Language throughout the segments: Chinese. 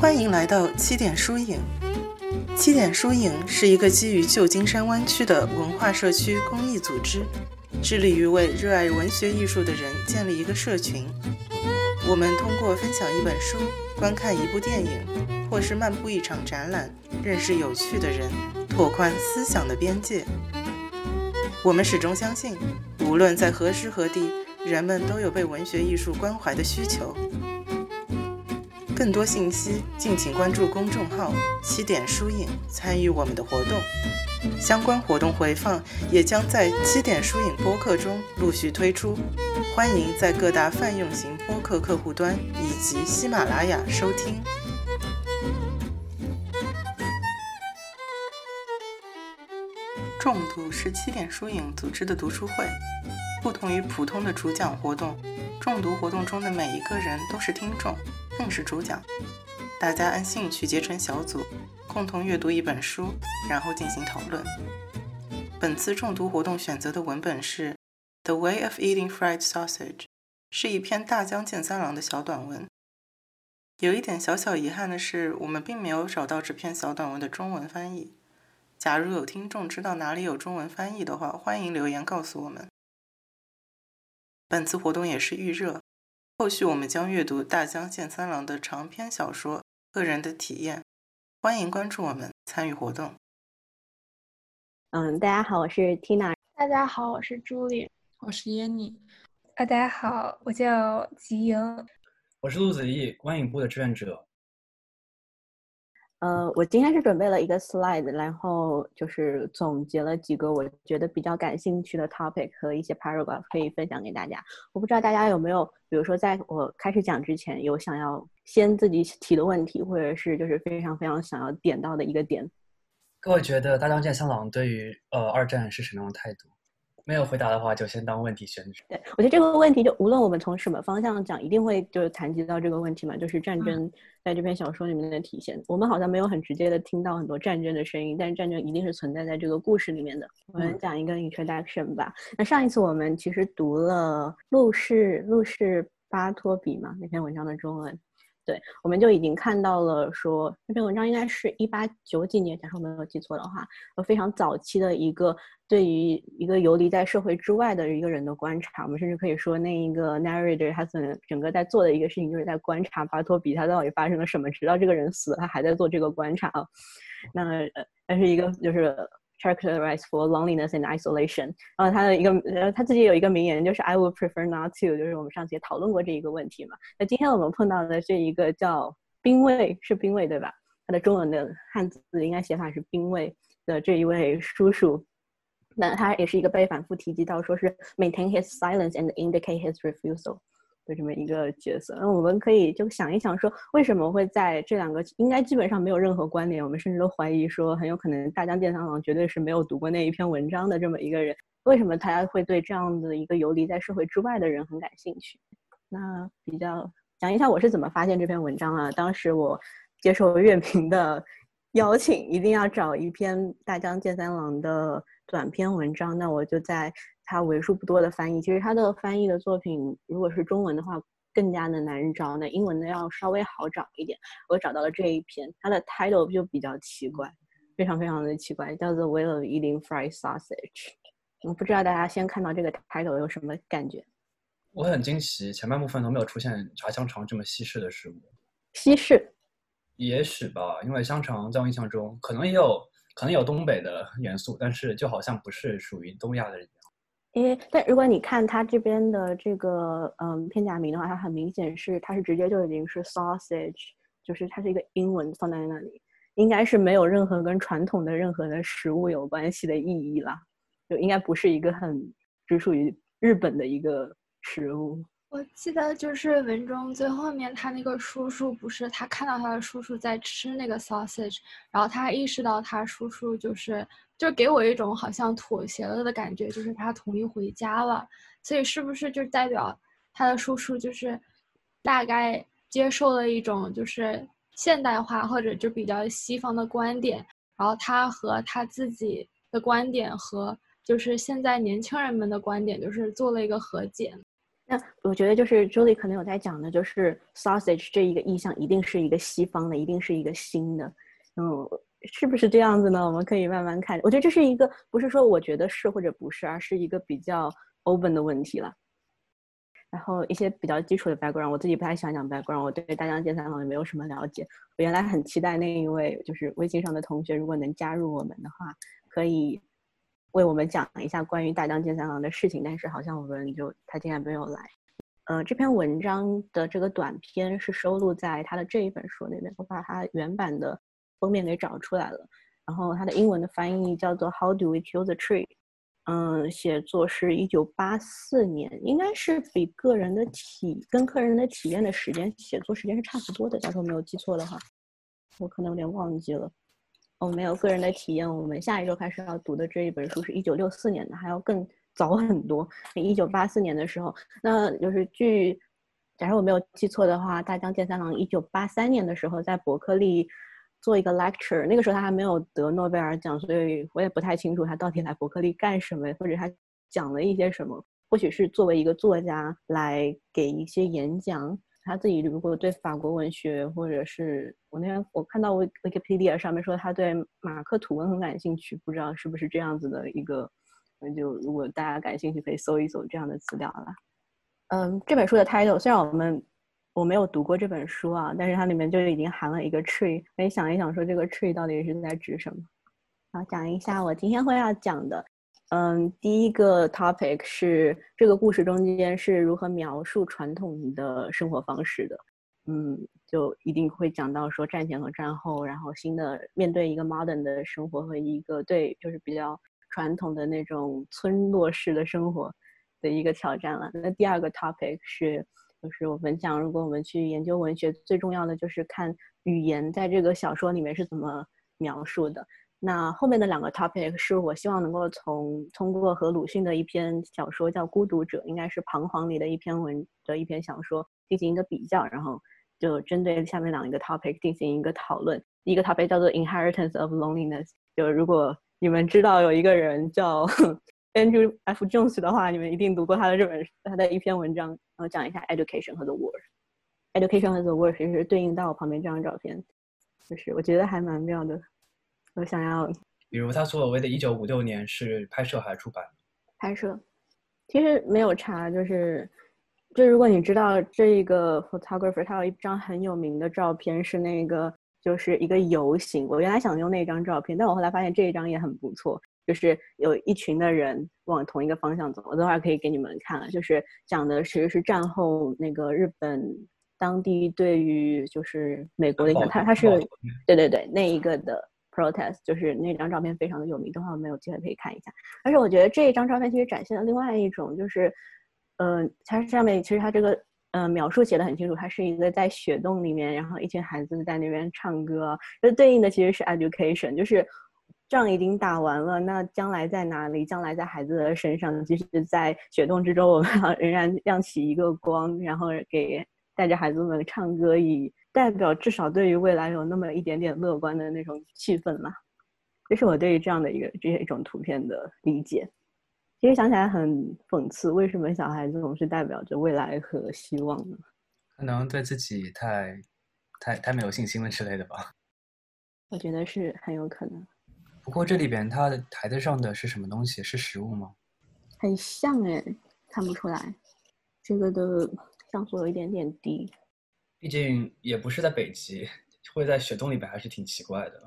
欢迎来到七点书影。七点书影是一个基于旧金山湾区的文化社区公益组织，致力于为热爱文学艺术的人建立一个社群。我们通过分享一本书、观看一部电影，或是漫步一场展览，认识有趣的人，拓宽思想的边界。我们始终相信，无论在何时何地，人们都有被文学艺术关怀的需求。更多信息，敬请关注公众号“七点书影”，参与我们的活动。相关活动回放也将在“七点书影”播客中陆续推出，欢迎在各大泛用型播客客户端以及喜马拉雅收听。重读是七点书影组织的读书会，不同于普通的主讲活动，重读活动中的每一个人都是听众。更是主讲，大家按兴趣结成小组，共同阅读一本书，然后进行讨论。本次中读活动选择的文本是《The Way of Eating Fried Sausage》，是一篇大江健三郎的小短文。有一点小小遗憾的是，我们并没有找到这篇小短文的中文翻译。假如有听众知道哪里有中文翻译的话，欢迎留言告诉我们。本次活动也是预热。后续我们将阅读大江健三郎的长篇小说《个人的体验》，欢迎关注我们，参与活动。嗯，大家好，我是 Tina。大家好，我是朱莉。我是燕妮。啊，大家好，我叫吉莹。我是陆子毅，观影部的志愿者。呃，我今天是准备了一个 slide，然后就是总结了几个我觉得比较感兴趣的 topic 和一些 paragraph 可以分享给大家。我不知道大家有没有，比如说在我开始讲之前，有想要先自己提的问题，或者是就是非常非常想要点到的一个点。各位觉得大江健三郎对于呃二战是什么样的态度？没有回答的话，就先当问题选址。对我觉得这个问题，就无论我们从什么方向讲，一定会就是谈及到这个问题嘛，就是战争在这篇小说里面的体现。我们好像没有很直接的听到很多战争的声音，但是战争一定是存在在这个故事里面的。我们讲一个 introduction 吧。那上一次我们其实读了路士路士巴托比嘛那篇文章的中文。对，我们就已经看到了，说那篇文章应该是一八九几年，假设我没有记错的话，非常早期的一个对于一个游离在社会之外的一个人的观察。我们甚至可以说，那一个 narrator 他整整个在做的一个事情，就是在观察巴托比他到底发生了什么，直到这个人死了，他还在做这个观察。那呃，那是一个就是。Characterized for loneliness and isolation。然后他的一个呃，他自己有一个名言，就是 I would prefer not to。就是我们上次也讨论过这一个问题嘛。那今天我们碰到的这一个叫兵卫，是兵卫对吧？他的中文的汉字应该写法是兵卫的这一位叔叔。那他也是一个被反复提及到，说是 maintain his silence and indicate his refusal。的这么一个角色，那我们可以就想一想，说为什么会在这两个应该基本上没有任何关联，我们甚至都怀疑说很有可能大江健三郎绝对是没有读过那一篇文章的这么一个人，为什么他会对这样的一个游离在社会之外的人很感兴趣？那比较讲一下我是怎么发现这篇文章啊？当时我接受乐评的邀请，一定要找一篇大江健三郎的短篇文章，那我就在。他为数不多的翻译，其实他的翻译的作品，如果是中文的话，更加的难找。那英文的要稍微好找一点。我找到了这一篇，它的 title 就比较奇怪，非常非常的奇怪，叫做《Way of Eating Fried Sausage》。我不知道大家先看到这个 title 有什么感觉？我很惊奇，前半部分都没有出现炸香肠这么西式的食物。西式？也许吧，因为香肠在我印象中可能也有可能有东北的元素，但是就好像不是属于东亚的。因为，但如果你看它这边的这个嗯片假名的话，它很明显是它是直接就已经是 sausage，就是它是一个英文放在那里，应该是没有任何跟传统的任何的食物有关系的意义啦，就应该不是一个很只属于日本的一个食物。我记得就是文中最后面，他那个叔叔不是他看到他的叔叔在吃那个 sausage，然后他意识到他叔叔就是。就给我一种好像妥协了的感觉，就是他同意回家了，所以是不是就代表他的叔叔就是大概接受了一种就是现代化或者就比较西方的观点，然后他和他自己的观点和就是现在年轻人们的观点就是做了一个和解。那我觉得就是 Julie 可能有在讲的，就是 sausage 这一个意象一定是一个西方的，一定是一个新的，嗯，是不是这样子呢？我们可以慢慢看。我觉得这是一个不是说我觉得是或者不是，而是一个比较 open 的问题了。然后一些比较基础的 background，我自己不太喜欢讲 background，我对大江健三郎也没有什么了解。我原来很期待那一位就是微信上的同学，如果能加入我们的话，可以为我们讲一下关于大江健三郎的事情。但是好像我们就他竟然没有来。呃，这篇文章的这个短篇是收录在他的这一本书里面，我把它原版的封面给找出来了。然后它的英文的翻译叫做 How do we kill the tree？嗯，写作是一九八四年，应该是比个人的体跟个人的体验的时间写作时间是差不多的。假如我没有记错的话，我可能有点忘记了。我，没有个人的体验，我们下一周开始要读的这一本书是一九六四年的，还要更早很多。一九八四年的时候，那就是据，假如我没有记错的话，大江健三郎一九八三年的时候在伯克利。做一个 lecture，那个时候他还没有得诺贝尔奖，所以我也不太清楚他到底来伯克利干什么，或者他讲了一些什么。或许是作为一个作家来给一些演讲。他自己如果对法国文学，或者是我那天我看到 Wikipedia 上面说他对马克吐温很感兴趣，不知道是不是这样子的一个。那就如果大家感兴趣，可以搜一搜这样的资料了。嗯，这本书的 title 虽然我们。我没有读过这本书啊，但是它里面就已经含了一个 tree，可以想一想说这个 tree 到底是在指什么。好，讲一下我今天会要讲的。嗯，第一个 topic 是这个故事中间是如何描述传统的生活方式的。嗯，就一定会讲到说战前和战后，然后新的面对一个 modern 的生活和一个对就是比较传统的那种村落式的生活的一个挑战了。那第二个 topic 是。就是我们讲，如果我们去研究文学，最重要的就是看语言在这个小说里面是怎么描述的。那后面的两个 topic 是我希望能够从通过和鲁迅的一篇小说叫《孤独者》，应该是《彷徨》里的一篇文的一篇小说进行一个比较，然后就针对下面两个 topic 进行一个讨论。一个 topic 叫做 Inheritance of Loneliness，就如果你们知道有一个人叫。Andrew F. Jones 的话，你们一定读过他的这本他的一篇文章，然后讲一下 education 和 the world。education 和 the world 其实对应到我旁边这张照片，就是我觉得还蛮妙的。我想要，比如他所谓的一九五六年是拍摄还是出版？拍摄，其实没有查，就是就如果你知道这个 photographer，他有一张很有名的照片是那个就是一个游行。我原来想用那张照片，但我后来发现这一张也很不错。就是有一群的人往同一个方向走，我等会儿可以给你们看了。就是讲的其实是战后那个日本当地对于就是美国的一个，他他是对对对那一个的 protest，就是那张照片非常的有名。等会我们有机会可以看一下。但是我觉得这一张照片其实展现了另外一种，就是嗯，它上面其实它这个嗯描述写的很清楚，它是一个在雪洞里面，然后一群孩子在那边唱歌，这对应的其实是 education，就是。仗已经打完了，那将来在哪里？将来在孩子的身上，即使在雪洞之中，我们仍然亮起一个光，然后给带着孩子们唱歌，以代表至少对于未来有那么一点点乐观的那种气氛嘛。这是我对于这样的一个这一种图片的理解。其实想起来很讽刺，为什么小孩子总是代表着未来和希望呢？可能对自己太、太、太没有信心了之类的吧。我觉得是很有可能。不过这里边它的台子上的是什么东西？是食物吗？很像哎，看不出来。这个的像素有一点点低。毕竟也不是在北极，会在雪洞里边还是挺奇怪的。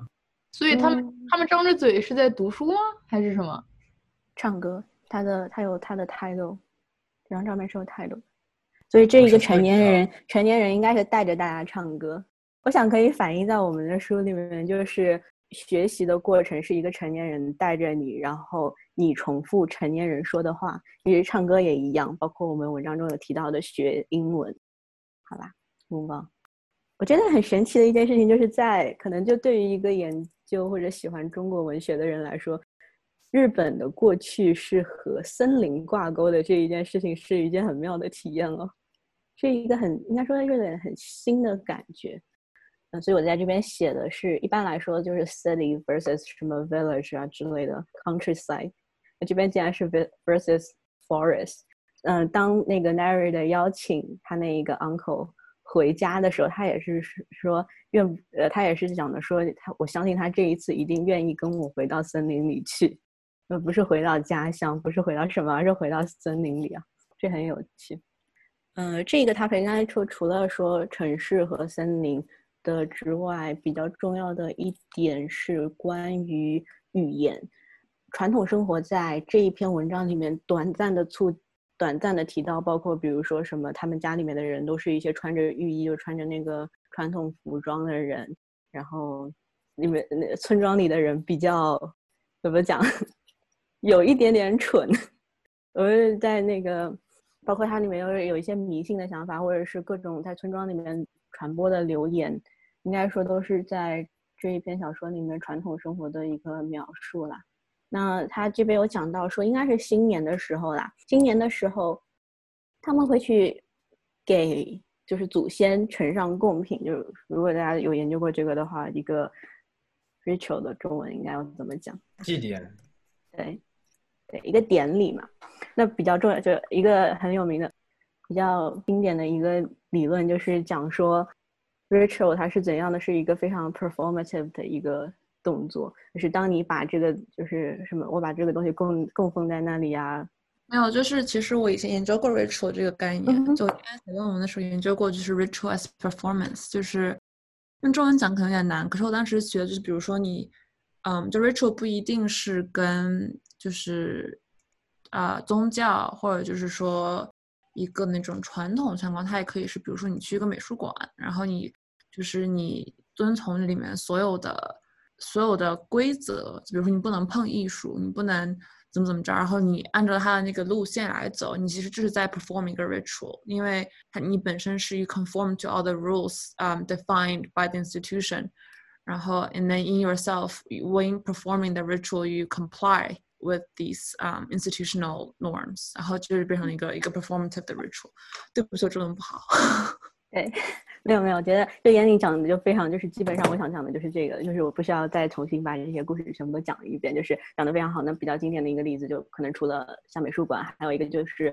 所以他们他们张着嘴是在读书吗？还是什么？唱歌。他的他有他的 title，，这张照片是有 title。所以这一个成年人，成年人应该是带着大家唱歌。我想可以反映在我们的书里面，就是。学习的过程是一个成年人带着你，然后你重复成年人说的话。其实唱歌也一样，包括我们文章中有提到的学英文。好吧，目光。我觉得很神奇的一件事情，就是在可能就对于一个研究或者喜欢中国文学的人来说，日本的过去是和森林挂钩的这一件事情，是一件很妙的体验了，是一个很应该说有点很新的感觉。嗯，所以我在这边写的是一般来说就是 city versus 什么 village 啊之类的 countryside，那这边竟然是 versus forest，嗯，当那个 narrator 邀请他那一个 uncle 回家的时候，他也是说愿呃，他也是讲的说他我相信他这一次一定愿意跟我回到森林里去，呃不是回到家乡，不是回到什么，而是回到森林里啊，这很有趣。嗯，这个他可以刚才说，除了说城市和森林的之外，比较重要的一点是关于语言。传统生活在这一篇文章里面短暂的促。短暂的提到，包括比如说什么，他们家里面的人都是一些穿着浴衣，就穿着那个传统服装的人，然后你们村庄里的人比较怎么讲，有一点点蠢。我是在那个，包括它里面有有一些迷信的想法，或者是各种在村庄里面传播的流言，应该说都是在这一篇小说里面传统生活的一个描述啦。那他这边有讲到说，应该是新年的时候啦。新年的时候，他们会去给就是祖先呈上贡品。就是如果大家有研究过这个的话，一个 ritual 的中文应该要怎么讲？祭典。对，对，一个典礼嘛。那比较重要，就一个很有名的、比较经典的一个理论，就是讲说 ritual 它是怎样的，是一个非常 performative 的一个。动作就是当你把这个就是什么，我把这个东西供供奉在那里呀？没有，就是其实我以前研究过 ritual 这个概念，就写论文的时候研究过，就是 ritual as performance，就是用中文讲可能有点难。可是我当时学的就是，比如说你，嗯，就 ritual 不一定是跟就是啊宗教或者就是说一个那种传统相关，它也可以是，比如说你去一个美术馆，然后你就是你遵从里面所有的。所有的规则，比如说你不能碰艺术，你不能怎么怎么着，然后你按照他的那个路线来走，你其实就是在 perform 一个 ritual，因为它你本身是 you conform to all the rules um defined by the institution，然后 and then in yourself when performing the ritual you comply with these um institutional norms，然后就是变成一个一个 performative 的 ritual。对不起，我中文不好。 对。没有没有，我觉得这眼里讲的就非常，就是基本上我想讲的就是这个，就是我不需要再重新把这些故事全部都讲一遍，就是讲的非常好。那比较经典的一个例子，就可能除了像美术馆，还有一个就是，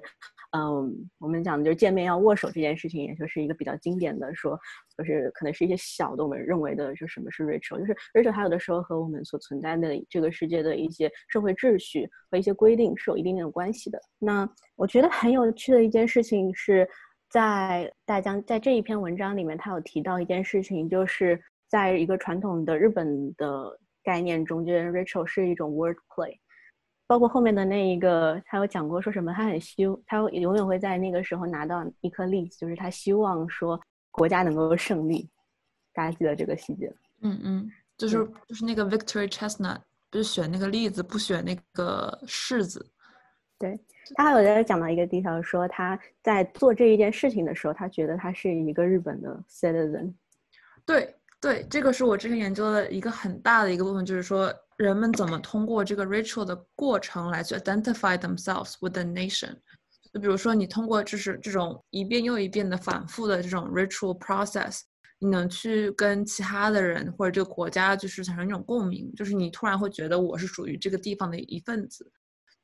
嗯，我们讲的就是见面要握手这件事情，也就是一个比较经典的说，就是可能是一些小的我们认为的，就什么是 ritual，就是 ritual 它有的时候和我们所存在的这个世界的一些社会秩序和一些规定是有一定的关系的。那我觉得很有趣的一件事情是。在大江在这一篇文章里面，他有提到一件事情，就是在一个传统的日本的概念中，间 ritual 是一种 word play。包括后面的那一个，他有讲过说什么，他很希，他永远会在那个时候拿到一颗栗子，就是他希望说国家能够胜利。大家记得这个细节？嗯嗯，就是就是那个 victory chestnut，就是选那个栗子，不选那个柿子。对。他还有在讲到一个地方，说他在做这一件事情的时候，他觉得他是一个日本的 citizen。对对，这个是我之前研究的一个很大的一个部分，就是说人们怎么通过这个 ritual 的过程来去 identify themselves with the nation。就比如说你通过就是这种一遍又一遍的反复的这种 ritual process，你能去跟其他的人或者这个国家就是产生一种共鸣，就是你突然会觉得我是属于这个地方的一份子。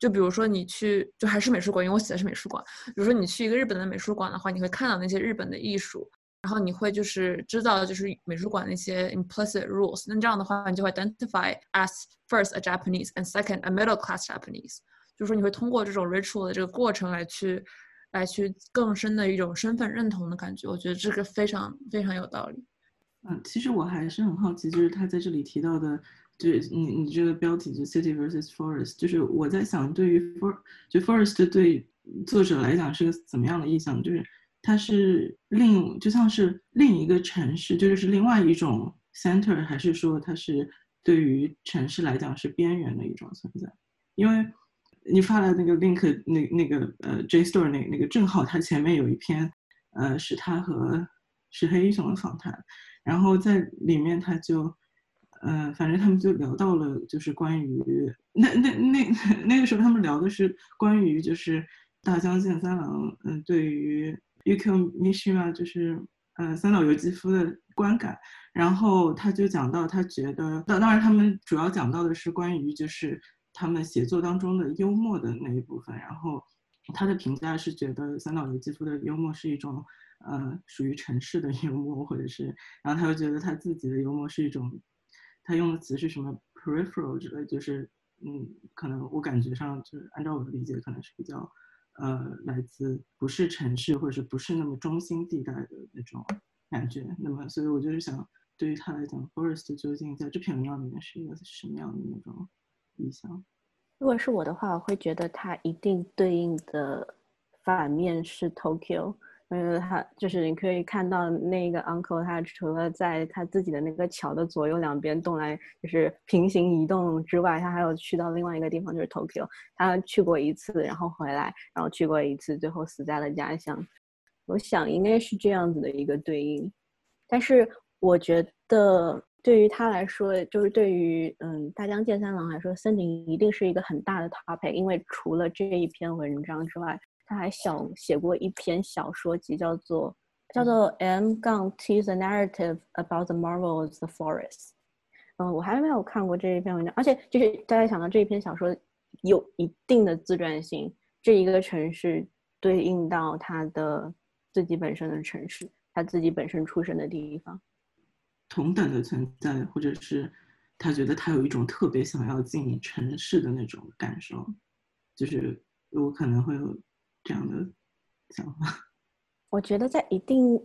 就比如说你去，就还是美术馆，因为我写的是美术馆。比如说你去一个日本的美术馆的话，你会看到那些日本的艺术，然后你会就是知道就是美术馆那些 implicit rules。那这样的话，你就会 identify as first a Japanese and second a middle class Japanese。就是说你会通过这种 ritual 的这个过程来去，来去更深的一种身份认同的感觉。我觉得这个非常非常有道理。嗯，其实我还是很好奇，就是他在这里提到的。对你，你这个标题就 city versus forest，就是我在想，对于 for 就 forest 对作者来讲是个怎么样的意象？就是它是另就像是另一个城市，就是是另外一种 center，还是说它是对于城市来讲是边缘的一种存在？因为你发的那个 link，那那个呃 j store 那那个正好它前面有一篇呃是他和石黑一雄的访谈，然后在里面他就。嗯，反正他们就聊到了，就是关于那那那 那个时候，他们聊的是关于就是大江健三郎，嗯，对于 Uko Mishima 就是呃三岛由纪夫的观感，然后他就讲到他觉得，当当然他们主要讲到的是关于就是他们写作当中的幽默的那一部分，然后他的评价是觉得三岛由纪夫的幽默是一种，呃，属于城市的幽默，或者是，然后他又觉得他自己的幽默是一种，他用的词是什么 peripheral 之类，就是，嗯，可能我感觉上就是按照我的理解，可能是比较，呃，来自不是城市或者是不是那么中心地带的那种感觉。那么，所以我就是想，对于他来讲，Forest 究竟在这篇文章里面是一个什么样的那种意象？如果是我的话，我会觉得它一定对应的反面是 Tokyo，嗯，他就是你可以看到那个 uncle，他除了在他自己的那个桥的左右两边动来，就是平行移动之外，他还有去到另外一个地方，就是 Tokyo。他去过一次，然后回来，然后去过一次，最后死在了家乡。我想应该是这样子的一个对应，但是我觉得。对于他来说，就是对于嗯大江健三郎来说，森林一定是一个很大的 topic，因为除了这一篇文章之外，他还想写过一篇小说集，叫做叫做 M 杠 T the narrative about the marvels the forest。嗯，我还没有看过这一篇文章，而且就是大家想到这一篇小说有一定的自传性，这一个城市对应到他的自己本身的城市，他自己本身出生的地方。同等的存在，或者是他觉得他有一种特别想要进城市的那种感受，就是我可能会有这样的想法。我觉得在一定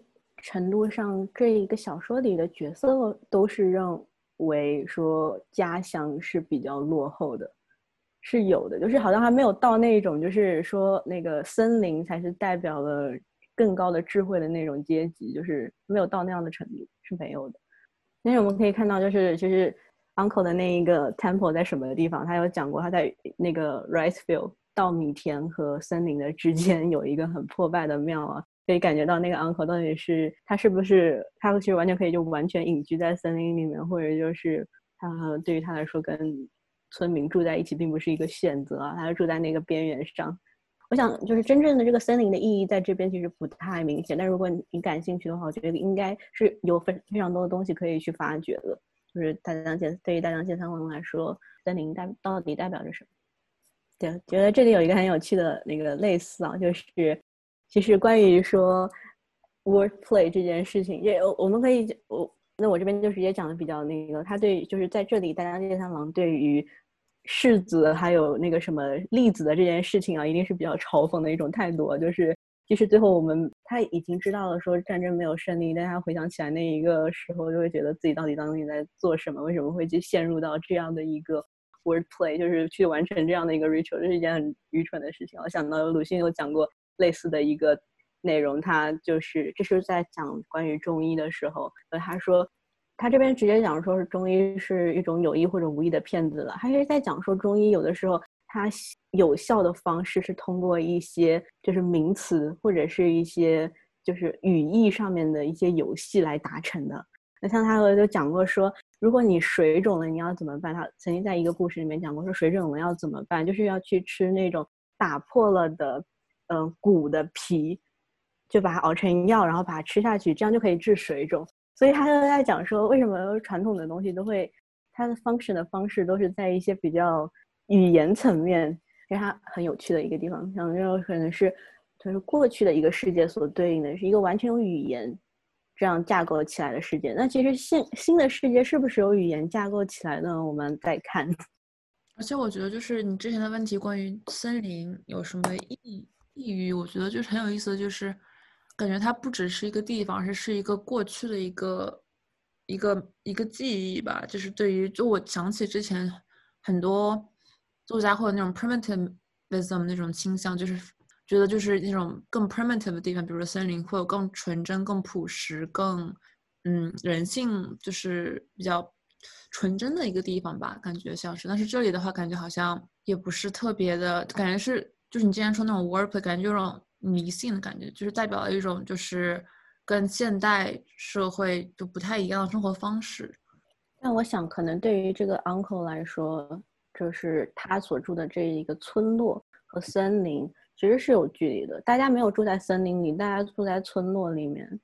程度上，这一个小说里的角色都是认为说家乡是比较落后的，是有的，就是好像还没有到那种，就是说那个森林才是代表了更高的智慧的那种阶级，就是没有到那样的程度是没有的。但是我们可以看到，就是就是 Uncle 的那一个 temple 在什么的地方？他有讲过，他在那个 rice field 稻米田和森林的之间有一个很破败的庙啊，可以感觉到那个 Uncle 到底是他是不是他其实完全可以就完全隐居在森林里面，或者就是他对于他来说跟村民住在一起并不是一个选择啊，他是住在那个边缘上。我想，就是真正的这个森林的意义在这边其实不太明显。但如果你感兴趣的话，我觉得应该是有非非常多的东西可以去发掘的。就是大江健对于大江健三郎来说，森林代到底代表着什么？对，觉得这里有一个很有趣的那个类似啊，就是其实关于说 wordplay 这件事情，也我们可以我那我这边就直接讲的比较那个，他对就是在这里大江健三郎对于。世子还有那个什么粒子的这件事情啊，一定是比较嘲讽的一种态度。就是，其实最后我们他已经知道了说战争没有胜利，但他回想起来那一个时候，就会觉得自己到底当年在做什么？为什么会去陷入到这样的一个 wordplay，就是去完成这样的一个 ritual，这是一件很愚蠢的事情。我想到鲁迅有讲过类似的一个内容，他就是这是在讲关于中医的时候，他说。他这边直接讲说是中医是一种有意或者无意的骗子了。他是在讲说中医有的时候它有效的方式是通过一些就是名词或者是一些就是语义上面的一些游戏来达成的。那像他就讲过说，如果你水肿了，你要怎么办？他曾经在一个故事里面讲过说，水肿了要怎么办？就是要去吃那种打破了的嗯骨的皮，就把它熬成药，然后把它吃下去，这样就可以治水肿。所以他就在讲说，为什么传统的东西都会，它的 function 的方式都是在一些比较语言层面，是它很有趣的一个地方。像这种可能是，就是过去的一个世界所对应的是一个完全用语言这样架构起来的世界。那其实新新的世界是不是由语言架构起来呢？我们再看。而且我觉得，就是你之前的问题，关于森林有什么意意义，我觉得就是很有意思的就是。感觉它不只是一个地方，是是一个过去的一个一个一个记忆吧。就是对于，就我想起之前很多作家会有那种 primitivism 那种倾向，就是觉得就是那种更 primitive 的地方，比如说森林，会有更纯真、更朴实、更嗯人性，就是比较纯真的一个地方吧。感觉像是，但是这里的话，感觉好像也不是特别的，感觉是就是你之前说那种 wordplay，感觉这种。迷信的感觉，就是代表了一种就是跟现代社会就不太一样的生活方式。那我想，可能对于这个 uncle 来说，就是他所住的这一个村落和森林其实是有距离的。大家没有住在森林里，大家住在村落里面。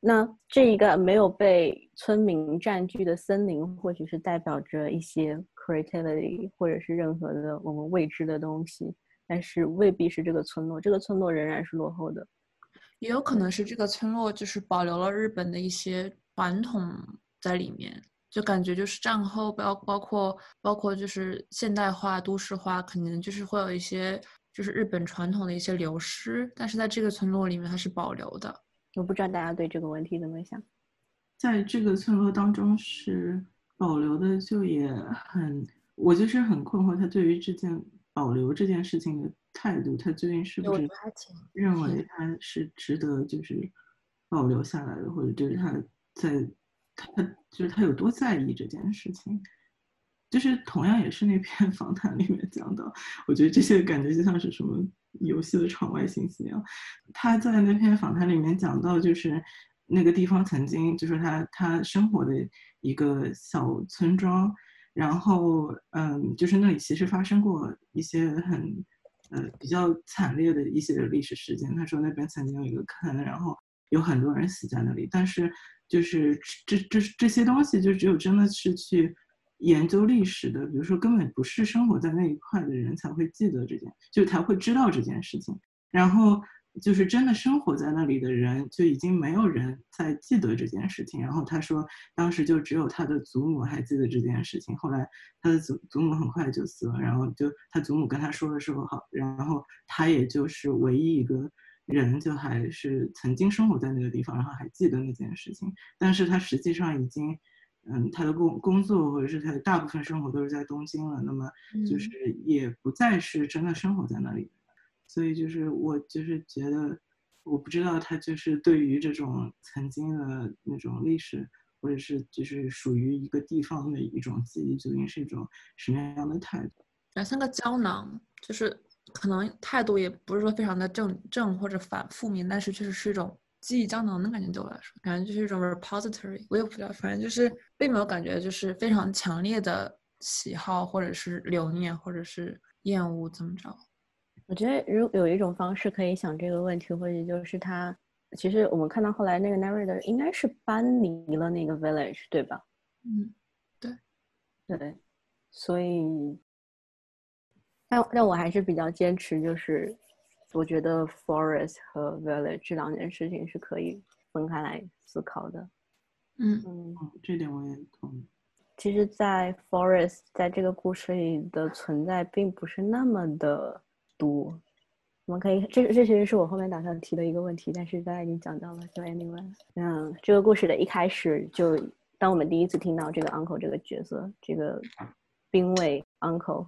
那这一个没有被村民占据的森林，或许是代表着一些 creativity，或者是任何的我们未知的东西。但是未必是这个村落，这个村落仍然是落后的。也有可能是这个村落就是保留了日本的一些传统在里面，就感觉就是战后包包括包括就是现代化都市化，可能就是会有一些就是日本传统的一些流失，但是在这个村落里面它是保留的。我不知道大家对这个问题怎么想。在这个村落当中是保留的，就也很，我就是很困惑，他对于这件保留这件事情的态度，他究竟是不是认为他是值得就是保留下来的，或者就是他在他就是他有多在意这件事情？就是同样也是那篇 访谈里面讲的，我觉得这些感觉就像是什么游戏的场外信息一样。他在那篇访谈里面讲到，就是。那个地方曾经就是他他生活的一个小村庄，然后嗯，就是那里其实发生过一些很呃比较惨烈的一些历史事件。他说那边曾经有一个坑，然后有很多人死在那里。但是就是这这这些东西，就只有真的是去研究历史的，比如说根本不是生活在那一块的人才会记得这件，就才会知道这件事情。然后。就是真的生活在那里的人，就已经没有人在记得这件事情。然后他说，当时就只有他的祖母还记得这件事情。后来他的祖祖母很快就死了，然后就他祖母跟他说的时候，好，然后他也就是唯一一个人，就还是曾经生活在那个地方，然后还记得那件事情。但是他实际上已经，嗯，他的工工作或者是他的大部分生活都是在东京了，那么就是也不再是真的生活在那里。所以就是我就是觉得，我不知道他就是对于这种曾经的那种历史，或者是就是属于一个地方的一种记忆，究竟是一种什么样的态度？感觉像个胶囊，就是可能态度也不是说非常的正正或者反负面，但是确实是一种记忆胶囊的感觉。对我来说，感觉就是一种 repository。我也不知道，反正就是并没有感觉就是非常强烈的喜好，或者是留念，或者是厌恶，怎么着？我觉得，如有一种方式可以想这个问题，或者就是他，其实我们看到后来那个 narrator 应该是搬离了那个 village，对吧？嗯，对，对，所以，但但我还是比较坚持，就是我觉得 forest 和 village 这两件事情是可以分开来思考的。嗯嗯，这点我也同意。其实，在 forest 在这个故事里的存在，并不是那么的。多，我们可以，这这其实是我后面打算提的一个问题，但是大家已经讲到了，就 anyway。嗯，这个故事的一开始就，当我们第一次听到这个 uncle 这个角色，这个兵卫 uncle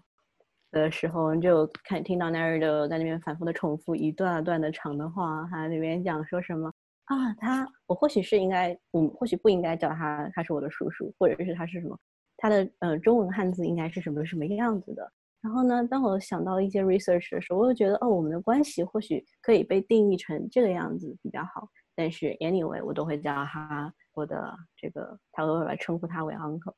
的时候，就看听到 Nerd 在那边反复的重复一段段的长的话，他那边讲说什么啊，他我或许是应该，我或许不应该叫他，他是我的叔叔，或者是他是什么，他的呃中文汉字应该是什么什么样子的。然后呢，当我想到一些 research 的时候，我又觉得哦，我们的关系或许可以被定义成这个样子比较好。但是 anyway，我都会叫他我的这个，他会来称呼他为 uncle。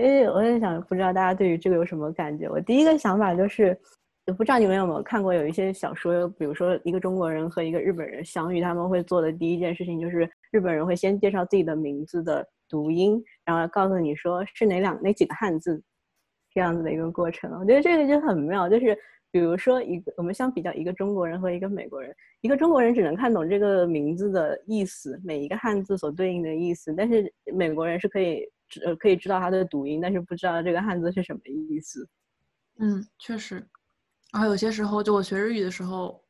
哎，我也想，不知道大家对于这个有什么感觉？我第一个想法就是，我不知道你们有没有看过有一些小说，比如说一个中国人和一个日本人相遇，他们会做的第一件事情就是日本人会先介绍自己的名字的读音，然后告诉你说是哪两哪几个汉字。这样子的一个过程，我觉得这个就很妙。就是比如说，一个我们相比较一个中国人和一个美国人，一个中国人只能看懂这个名字的意思，每一个汉字所对应的意思，但是美国人是可以呃可以知道它的读音，但是不知道这个汉字是什么意思。嗯，确实。然后有些时候，就我学日语的时候，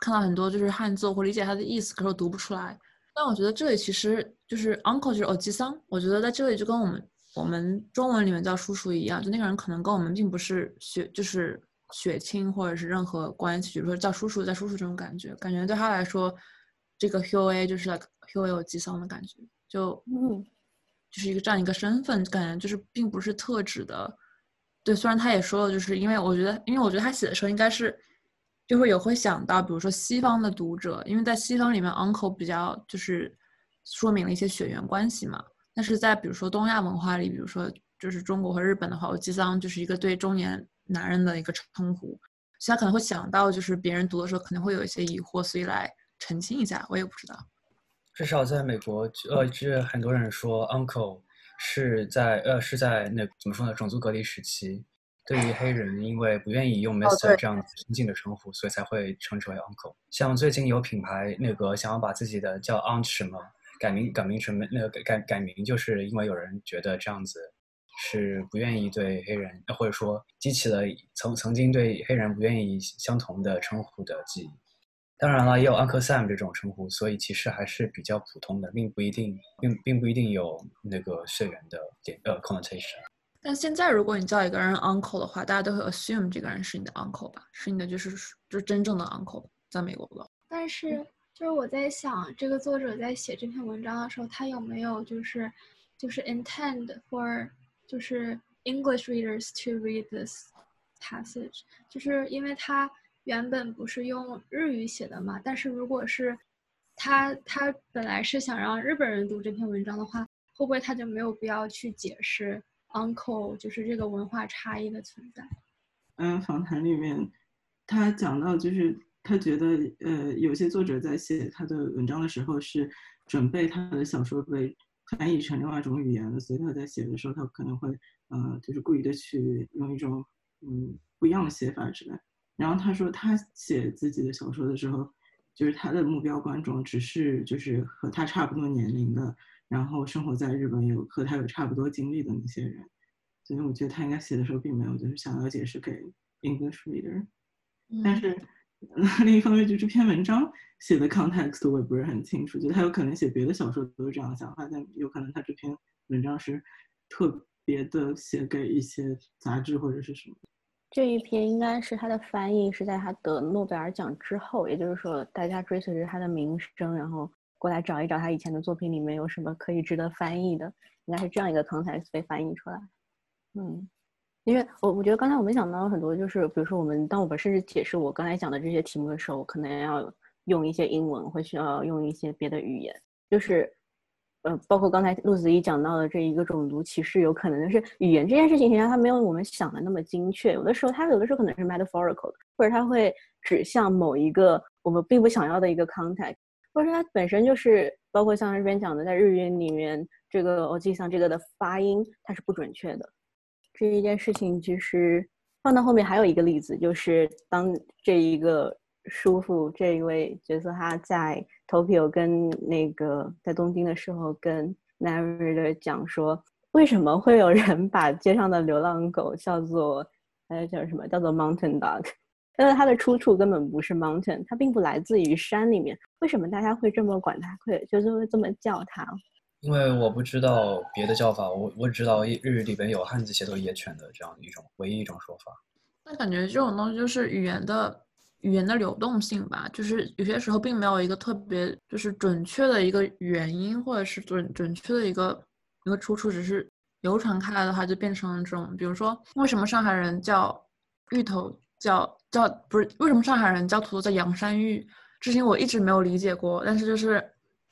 看到很多就是汉字，我会理解它的意思，可是我读不出来。但我觉得这里其实就是 uncle 就是 oji 桑，我觉得在这里就跟我们。我们中文里面叫叔叔一样，就那个人可能跟我们并不是血，就是血亲或者是任何关系，比如说叫叔叔，叫叔叔这种感觉，感觉对他来说，这个 h u a 就是 like Q A 有吉桑的感觉，就嗯，就是一个这样一个身份，感觉就是并不是特指的。对，虽然他也说了，就是因为我觉得，因为我觉得他写的时候应该是就会有会想到，比如说西方的读者，因为在西方里面，uncle 比较就是说明了一些血缘关系嘛。但是在比如说东亚文化里，比如说就是中国和日本的话，我记桑就是一个对中年男人的一个称呼，所以他可能会想到，就是别人读的时候可能会有一些疑惑，所以来澄清一下。我也不知道。至少在美国，呃，就是很多人说 uncle 是在呃是在那怎么说呢，种族隔离时期，对于黑人，因为不愿意用哦 Mister 这样尊敬的称呼，所以才会称之为 Uncle。像最近有品牌那个想要把自己的叫 Aunt 什么改名改名成那个改改改名，就是因为有人觉得这样子是不愿意对黑人，或者说激起了曾曾经对黑人不愿意相同的称呼的记忆。当然了，也有 Uncle Sam 这种称呼，所以其实还是比较普通的，并不一定并并不一定有那个血缘的点呃 connotation。但现在如果你叫一个人 uncle 的话，大家都会 assume 这个人是你的 uncle 吧，是你的就是就是真正的 uncle，在美国的。但是就是我在想，这个作者在写这篇文章的时候，他有没有就是就是 intend for 就是 English readers to read this passage，就是因为他原本不是用日语写的嘛，但是如果是他他本来是想让日本人读这篇文章的话，会不会他就没有必要去解释 uncle 就是这个文化差异的存在？嗯，访谈里面他讲到，就是他觉得，呃，有些作者在写他的文章的时候是准备他的小说被翻译成另外一种语言的，所以他在写的时候，他可能会，呃，就是故意的去用一种，嗯，不一样的写法之类。然后他说，他写自己的小说的时候，就是他的目标观众只是就是和他差不多年龄的，然后生活在日本有和他有差不多经历的那些人。所以我觉得他应该写的时候并没有就是想要解释给 English reader，、但是 另一方面就这篇文章写的 context 我也不是很清楚，就他有可能写别的小说都是这样的想法，但有可能他这篇文章是特别的写给一些杂志或者是什么。这一篇应该是他的翻译是在他得诺贝尔奖之后，也就是说大家追随着他的名声，然后过来找一找他以前的作品里面有什么可以值得翻译的，应该是这样一个框架被翻译出来。嗯，因为我我觉得刚才我们讲到很多，就是比如说我们当我们甚至解释我刚才讲的这些题目的时候，可能要用一些英文，会需要用一些别的语言，就是呃，包括刚才陆子怡讲到的这一个种族歧视，有可能就是语言这件事情，实际上它没有我们想的那么精确，有的时候它有的时候可能是 metaphorical 的，或者它会指向某一个我们并不想要的一个 context，或者它本身就是包括像这边讲的，在日语里面这个我记像这个的发音它是不准确的。这一件事情其实放到后面还有一个例子，就是当这一个叔父这一位角色他在 Tokyo 跟那个在东京的时候跟 narrator 讲说，为什么会有人把街上的流浪狗叫做呃叫什么叫做 mountain dog？但是它的出处根本不是 mountain，它并不来自于山里面，为什么大家会这么管它，会就是会这么叫它？因为我不知道别的叫法，我我只知道日语里边有汉字写作野犬的这样一种唯一一种说法。那感觉这种东西就是语言的语言的流动性吧，就是有些时候并没有一个特别就是准确的一个原因，或者是准准确的一个一个出处，只是流传开来的话，就变成了这种，比如说为什么上海人叫芋头叫叫不是为什么上海人叫土豆叫洋山芋，这事情我一直没有理解过，但是就是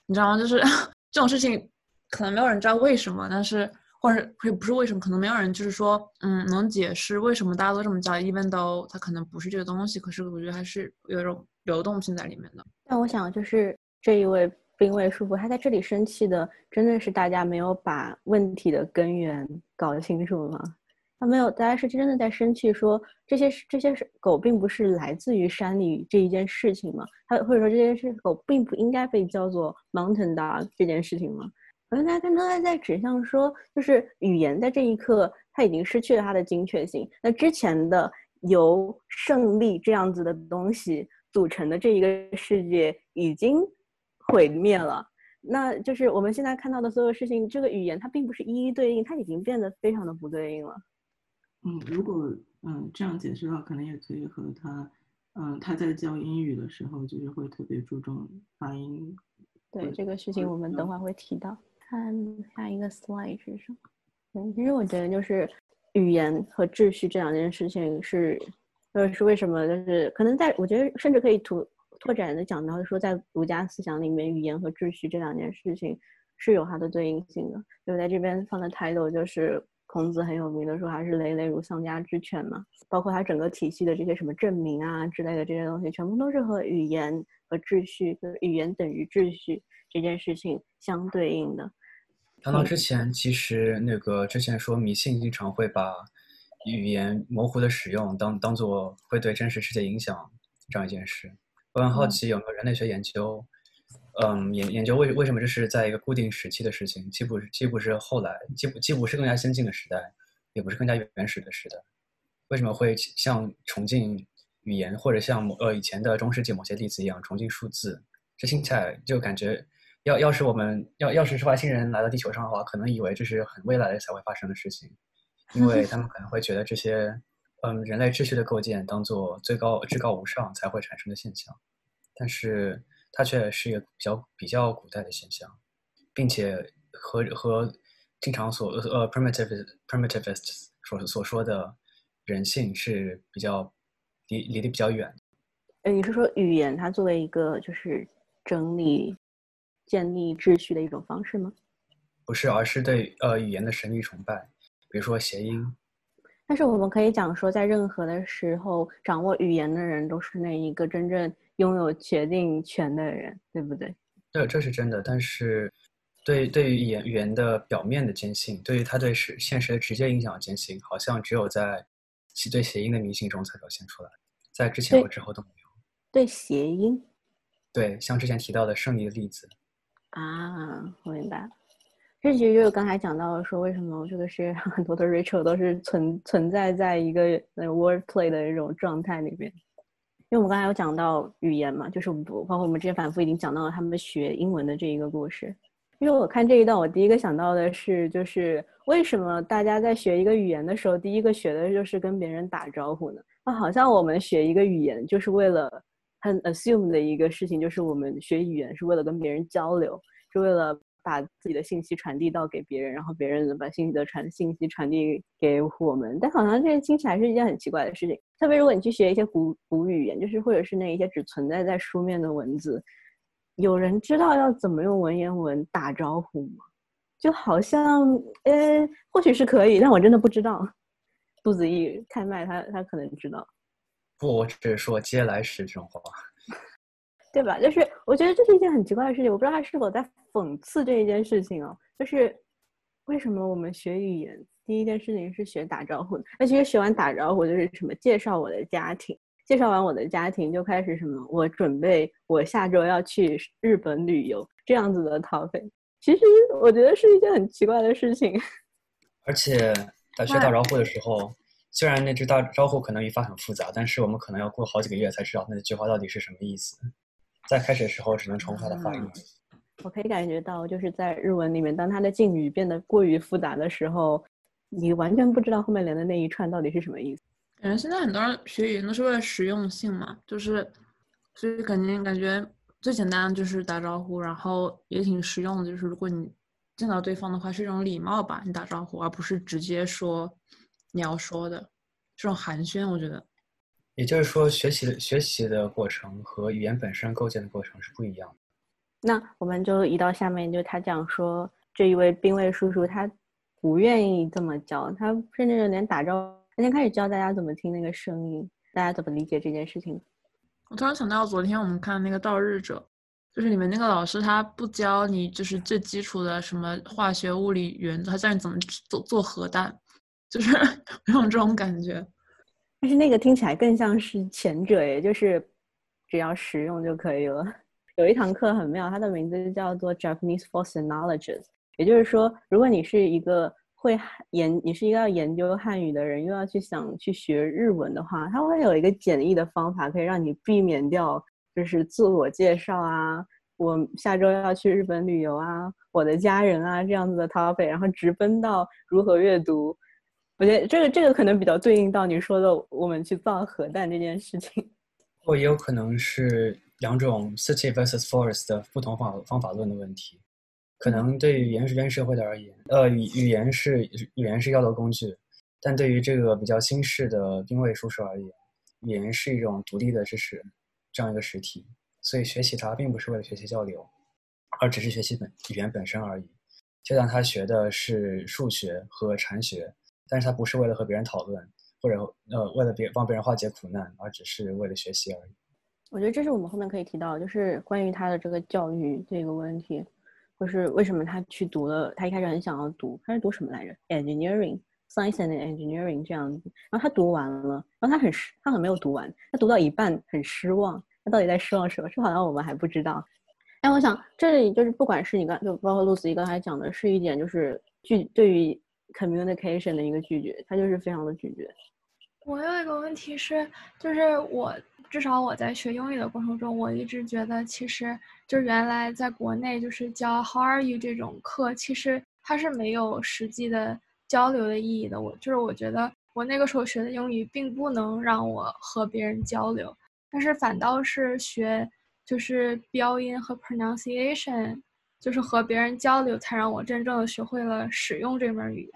你知道吗？就是 这种事情。可能没有人知道为什么，但是或者也不是为什么，可能没有人就是说，嗯，能解释为什么大家都这么叫，even though 它可能不是这个东西，可是我觉得还是有一种流动性在里面的。但我想，就是这一位兵卫叔父，他在这里生气的，真的是大家没有把问题的根源搞清楚吗？他没有，大家是真的在生气，说这些这些狗并不是来自于山里这一件事情吗？他或者说这些是狗并不应该被叫做 mountain dog 这件事情吗？可能大家更多的在指向说，就是语言在这一刻，它已经失去了它的精确性。那之前的由胜利这样子的东西组成的这一个世界已经毁灭了。那就是我们现在看到的所有事情，这个语言它并不是一一对应，它已经变得非常的不对应了。嗯，如果嗯这样解释的话，可能也可以和他，嗯他在教英语的时候，就是会特别注重发音。对这个事情，我们等会儿会提到。看下一个 slide 是什么？嗯，其实我觉得就是语言和秩序这两件事情是，呃，是为什么？就是可能在我觉得甚至可以拓拓展的讲到说，在儒家思想里面，语言和秩序这两件事情是有它的对应性的。就在这边放的 title 就是孔子很有名的说，还是累累如丧家之犬嘛。包括他整个体系的这些什么证明啊之类的这些东西，全部都是和语言和秩序，就是语言等于秩序这件事情相对应的。谈到之前，其实那个之前说迷信经常会把语言模糊的使用当当做会对真实世界影响这样一件事。我很好奇有没有人类学研究，嗯，研研究为为什么这是在一个固定时期的事情，既不既不是后来，既不既不是更加先进的时代，也不是更加原始的时代，为什么会像崇敬语言，或者像呃以前的中世纪某些例子一样崇敬数字？这听起来就感觉。要要是我们要要是是外星人来到地球上的话，可能以为这是很未来才会发生的事情，因为他们可能会觉得这些，嗯，人类秩序的构建当做最高至高无上才会产生的现象，但是它却是一个比较比较古代的现象，并且和和经常所呃 primitive primitivists 所所说的人性是比较离离得比较远。呃，你是说语言它作为一个就是整理？建立秩序的一种方式吗？不是，而是对呃语言的神秘崇拜，比如说谐音。但是我们可以讲说，在任何的时候，掌握语言的人都是那一个真正拥有决定权的人，对不对？对，这是真的。但是，对对于语言语言的表面的坚信，对于他对实现实的直接影响的坚信，好像只有在其对谐音的迷信中才表现出来，在之前和之后都没有。对谐音？对，像之前提到的胜利的例子。啊，我明白了。这其实就是刚才讲到说，为什么这个世界上很多的 Rachel 都是存存在在一个那个 wordplay 的一种状态里面。因为我们刚才有讲到语言嘛，就是包括我们之前反复已经讲到了他们学英文的这一个故事。因为我看这一段，我第一个想到的是，就是为什么大家在学一个语言的时候，第一个学的就是跟别人打招呼呢？啊，好像我们学一个语言就是为了。很 assume 的一个事情就是我们学语言是为了跟别人交流，是为了把自己的信息传递到给别人，然后别人能把信息的传信息传递给我们。但好像这听起来是一件很奇怪的事情。特别如果你去学一些古古语言，就是或者是那一些只存在在书面的文字，有人知道要怎么用文言文打招呼吗？就好像，呃，或许是可以，但我真的不知道。杜子毅开麦，他他可能知道。不，我只是说接来时这种话，对吧？就是我觉得这是一件很奇怪的事情，我不知道他是否在讽刺这一件事情哦。就是为什么我们学语言第一件事情是学打招呼？那其实学完打招呼就是什么？介绍我的家庭，介绍完我的家庭就开始什么？我准备我下周要去日本旅游这样子的套费。其实我觉得是一件很奇怪的事情。而且在学打招呼的时候。虽然那只大招呼可能语法很复杂，但是我们可能要过好几个月才知道那句话到底是什么意思。在开始的时候只能重复它的发音。我可以感觉到，就是在日文里面，当它的敬语变得过于复杂的时候，你完全不知道后面连的那一串到底是什么意思。感觉现在很多人学语言都是为了实用性嘛，就是所以肯定感觉最简单就是打招呼，然后也挺实用的，就是如果你见到对方的话是一种礼貌吧，你打招呼，而不是直接说。你要说的这种寒暄，我觉得，也就是说，学习的学习的过程和语言本身构建的过程是不一样的。那我们就移到下面，就他讲说，这一位兵卫叔叔他不愿意这么教，他甚至连打招呼，他先开始教大家怎么听那个声音，大家怎么理解这件事情。我突然想到，昨天我们看那个《盗日者》，就是里面那个老师他不教你，就是最基础的什么化学、物理原则，他教你怎么做做核弹。就是 没有这种感觉，但是那个听起来更像是前者，也就是只要实用就可以了。有一堂课很妙，它的名字叫做 Japanese for Knowledge，也就是说，如果你是一个会研，你是一个要研究汉语的人，又要去想去学日文的话，它会有一个简易的方法，可以让你避免掉就是自我介绍啊，我下周要去日本旅游啊，我的家人啊这样子的 topic，然后直奔到如何阅读。我觉得这个这个可能比较对应到你说的我们去造核弹这件事情，或也有可能是两种 city versus forest 的不同方方法论的问题。可能对于原始原社会的而言，呃，语语言是语言是要的工具，但对于这个比较新式的兵卫叔叔而言，语言是一种独立的知识这样一个实体，所以学习它并不是为了学习交流，而只是学习本语言本身而已。就像他学的是数学和禅学。但是他不是为了和别人讨论，或者呃为了别帮别人化解苦难，而只是为了学习而已。我觉得这是我们后面可以提到，就是关于他的这个教育这个问题，或是为什么他去读了，他一开始很想要读，他是读什么来着？Engineering，Science and Engineering 这样子，然后他读完了，然后他很失，他很没有读完，他读到一半很失望，他到底在失望什么？这好像我们还不知道。哎，我想这里就是不管是你刚就包括露丝刚才讲的是一点，就是具对于 communication 的一个拒绝，他就是非常的拒绝。我有一个问题是，就是我至少我在学英语的过程中，我一直觉得其实就原来在国内就是教 How are you 这种课，其实它是没有实际的交流的意义的。我就是我觉得我那个时候学的英语并不能让我和别人交流，但是反倒是学就是标音和 pronunciation，就是和别人交流，才让我真正的学会了使用这门语言。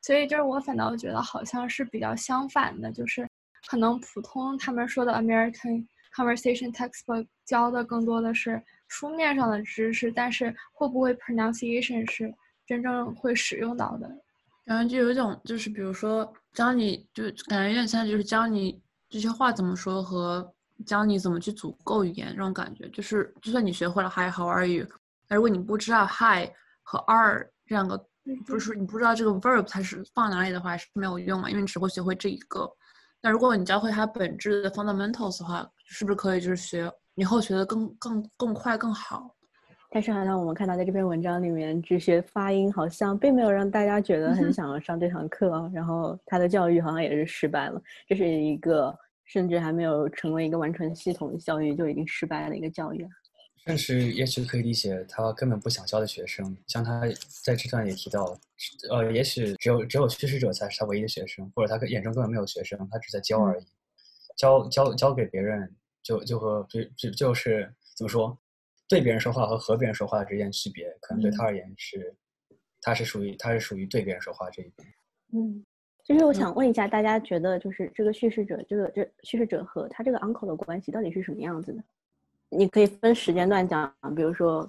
所以就是我反倒觉得好像是比较相反的，就是可能普通他们说的 American Conversation Textbook 教的更多的是书面上的知识，但是会不会 pronunciation 是真正会使用到的？感觉就有一种就是比如说教你，就感觉有点像就是教你这些话怎么说和教你怎么去组构语言这种感觉。就是就算你学会了 Hi How are you，那如果你不知道 Hi 和 Are 这两个。不是你不知道这个 verb 它是放哪里的话是没有用嘛，因为你只会学会这一个。那如果你教会它本质的 fundamentals 的话，是不是可以就是学以后学的更更更快更好？但是好像我们看到在这篇文章里面，只学发音好像并没有让大家觉得很想要上这堂课，然后他的教育好像也是失败了。这是一个甚至还没有成为一个完全系统的教育就已经失败了一个教育。但是也许可以理解，他根本不想教的学生，像他在这段也提到，呃，也许只有只有叙事者才是他唯一的学生，或者他眼中根本没有学生，他只在教而已，教教教给别人，就就和就就就是怎么说，对别人说话和和别人说话之间区别，可能对他而言是，他是属于他是属于对别人说话这一边。嗯，就是我想问一下大家，觉得就是这个叙事者，这个这叙事者和他这个 uncle 的关系到底是什么样子的？你可以分时间段讲，比如说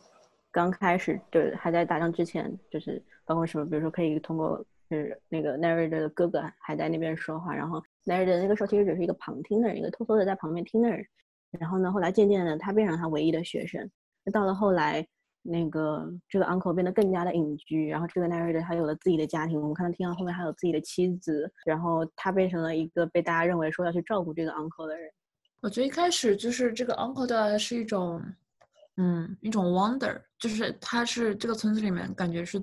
刚开始就还在打仗之前，就是包括什么，比如说可以通过就是那个 Nared 的哥哥还在那边说话，然后 Nared 那个时候其实只是一个旁听的人，一个偷偷的在旁边听的人。然后呢，后来渐渐的他变成他唯一的学生。那到了后来，那个这个 uncle 变得更加的隐居，然后这个 narrator 他有了自己的家庭，我们看到听到后面还有自己的妻子，然后他变成了一个被大家认为说要去照顾这个 uncle 的人。我觉得一开始就是这个 uncle 对来是一种，嗯，一种 wonder，就是他是这个村子里面感觉是，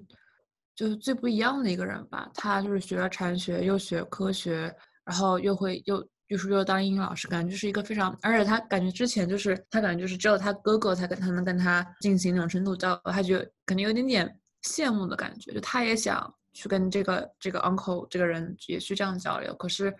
就是最不一样的一个人吧。他就是学了禅学，又学科学，然后又会又又是又当英语老师，感觉就是一个非常，而且他感觉之前就是他感觉就是只有他哥哥才跟他能跟他进行那种深度交流，他就感觉有点点羡慕的感觉，就他也想去跟这个这个 uncle 这个人也去这样交流，可是。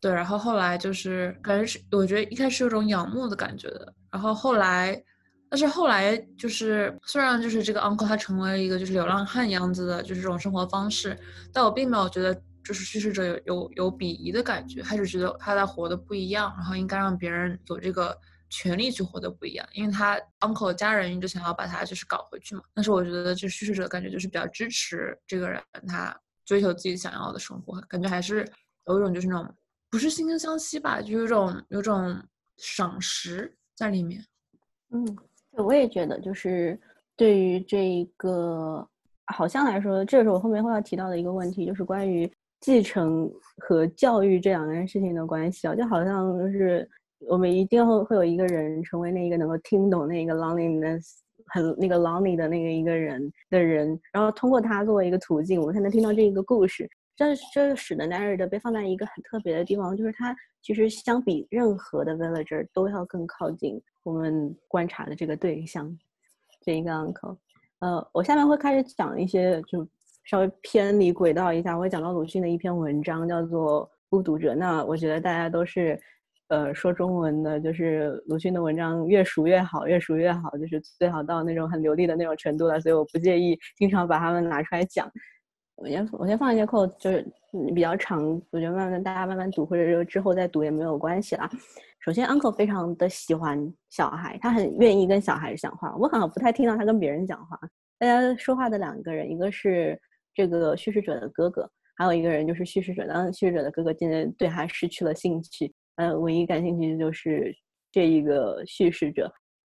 对，然后后来就是感觉是，我觉得一开始有种仰慕的感觉的，然后后来，但是后来就是虽然就是这个 uncle 他成为了一个就是流浪汉样子的，就是这种生活方式，但我并没有觉得就是叙事者有有有鄙夷的感觉，还是觉得他在活的不一样，然后应该让别人有这个权利去活的不一样，因为他 uncle 家人一直想要把他就是搞回去嘛，但是我觉得这叙事者感觉就是比较支持这个人他追求自己想要的生活，感觉还是有一种就是那种。不是惺惺相惜吧，就有种有种赏识在里面。嗯，我也觉得，就是对于这一个，好像来说，这是我后面会要提到的一个问题，就是关于继承和教育这两件事情的关系啊，就好像就是我们一定会会有一个人成为那一个能够听懂那个 loneliness 很那个 lonely 的那个一个人的人，然后通过他作为一个途径，我们才能听到这一个故事。这这使得 narrator 被放在一个很特别的地方，就是他其实相比任何的 villager 都要更靠近我们观察的这个对象，这一个 uncle。呃，我下面会开始讲一些就稍微偏离轨道一下，我会讲到鲁迅的一篇文章，叫做《孤独者》。那我觉得大家都是呃说中文的，就是鲁迅的文章越熟越好，越熟越好，就是最好到那种很流利的那种程度了，所以我不介意经常把他们拿出来讲。我先我先放一些扣，就是比较长，我觉得慢慢大家慢慢读，或者是之后再读也没有关系啦。首先，uncle 非常的喜欢小孩，他很愿意跟小孩讲话。我好像不太听到他跟别人讲话。大家说话的两个人，一个是这个叙事者的哥哥，还有一个人就是叙事者。当然叙事者的哥哥渐渐对他失去了兴趣，呃，唯一感兴趣的就是这一个叙事者。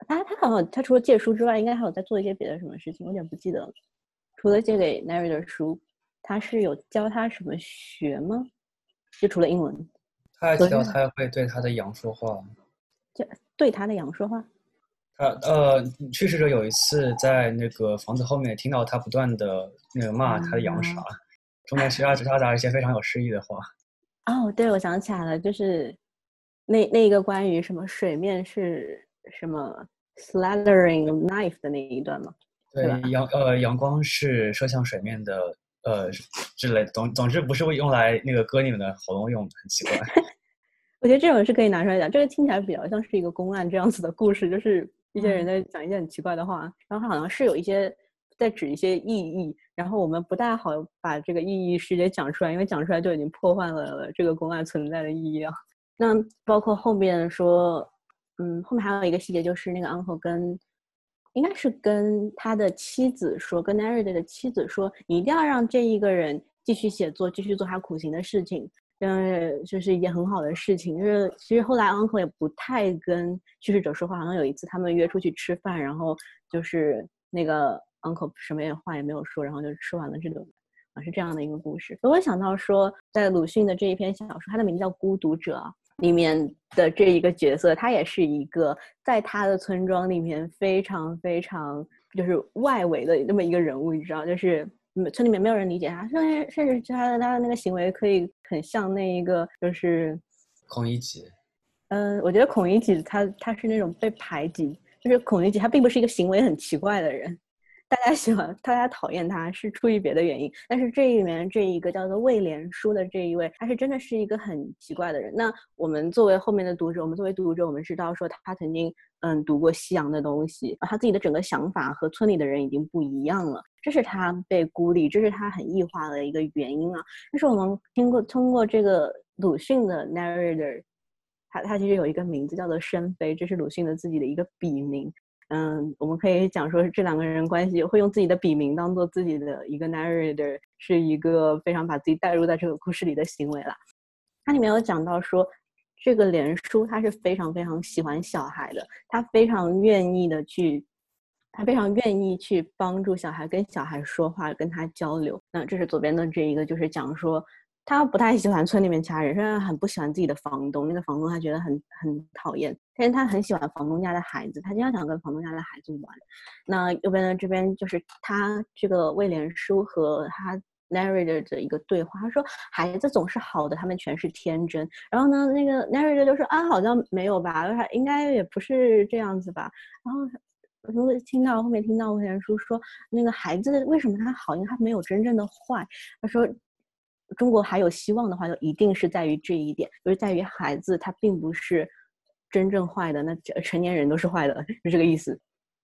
他他好像他除了借书之外，应该还有在做一些别的什么事情，我有点不记得了。除了借给 narrator 书。他是有教他什么学吗？就除了英文，他还提到他会对他的羊说话，就对他的羊说话。他呃，去世者有一次在那个房子后面听到他不断的那个骂他的羊傻，中间其他夹杂一些非常有诗意的话。哦，对，我想起来了，就是那那一个关于什么水面是什么 slathering knife 的那一段吗？对，阳呃阳光是射向水面的呃之类的，总总之不是为用来那个割你们的喉咙用的，很奇怪。我觉得这种是可以拿出来讲，这个听起来比较像是一个公案这样子的故事，就是一些人在讲一些很奇怪的话，然后好像是有一些在指一些意义，然后我们不大好把这个意义直接讲出来，因为讲出来就已经破坏了这个公案存在的意义啊。那包括后面说，嗯，后面还有一个细节就是那个 uncle 跟应该是跟他的妻子说，跟 Nared 的妻子说，你一定要让这一个人继续写作，继续做他苦行的事情。嗯，就是一件很好的事情。就是其实后来 uncle 也不太跟去世者说话，好像有一次他们约出去吃饭，然后就是那个 uncle 什么也话也没有说，然后就吃完了这顿饭啊，是这样的一个故事。我想到说，在鲁迅的这一篇小说，它的名字叫《孤独者》里面的这一个角色，他也是一个在他的村庄里面非常非常就是外围的那么一个人物，你知道，就是。村里面没有人理解他，甚至甚至他的他的那个行为可以很像那一个就是孔乙己。嗯，我觉得孔乙己他他是那种被排挤，就是孔乙己他并不是一个行为很奇怪的人。大家喜欢，大家讨厌他是出于别的原因。但是这里面这一个叫做魏连书的这一位，他是真的是一个很奇怪的人。那我们作为后面的读者，我们作为读者，我们知道说他曾经嗯读过西洋的东西，他自己的整个想法和村里的人已经不一样了，这是他被孤立，这是他很异化的一个原因啊。但是我们听过通过这个鲁迅的 narrator，他他其实有一个名字叫做申飞，这是鲁迅的自己的一个笔名。嗯，我们可以讲说，这两个人关系会用自己的笔名当做自己的一个 narrator，是一个非常把自己带入在这个故事里的行为了。它里面有讲到说，这个连叔他是非常非常喜欢小孩的，他非常愿意的去，他非常愿意去帮助小孩，跟小孩说话，跟他交流。那这是左边的这一个，就是讲说。他不太喜欢村里面其他人，虽然很不喜欢自己的房东，那个房东他觉得很很讨厌，但是他很喜欢房东家的孩子，他经常想跟房东家的孩子玩。那右边的这边就是他这个威廉叔和他 narrator 的一个对话，他说孩子总是好的，他们全是天真。然后呢，那个 narrator 就说啊，好像没有吧，应该也不是这样子吧。然后如果听到后面听到威廉叔说那个孩子为什么他好，因为他没有真正的坏。他说。中国还有希望的话，就一定是在于这一点，就是在于孩子他并不是真正坏的，那成年人都是坏的，是这个意思。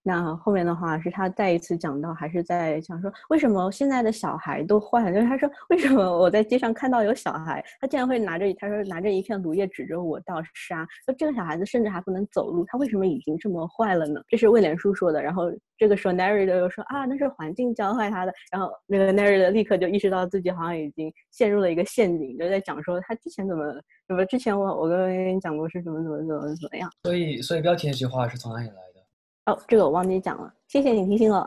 那后面的话是他再一次讲到，还是在讲说为什么现在的小孩都坏？就是他说为什么我在街上看到有小孩，他竟然会拿着他说拿着一片芦叶指着我倒杀，说这个小孩子甚至还不能走路，他为什么已经这么坏了呢？这是威廉叔说的。然后这个时候 n a r r a 又说啊，那是环境教坏他的。然后那个 n a r r a 立刻就意识到自己好像已经陷入了一个陷阱，就在讲说他之前怎么怎么之前我我跟你讲过是怎么怎么怎么怎么样。所以所以标题那句话是从哪里来？哦，这个我忘记讲了，谢谢你提醒我。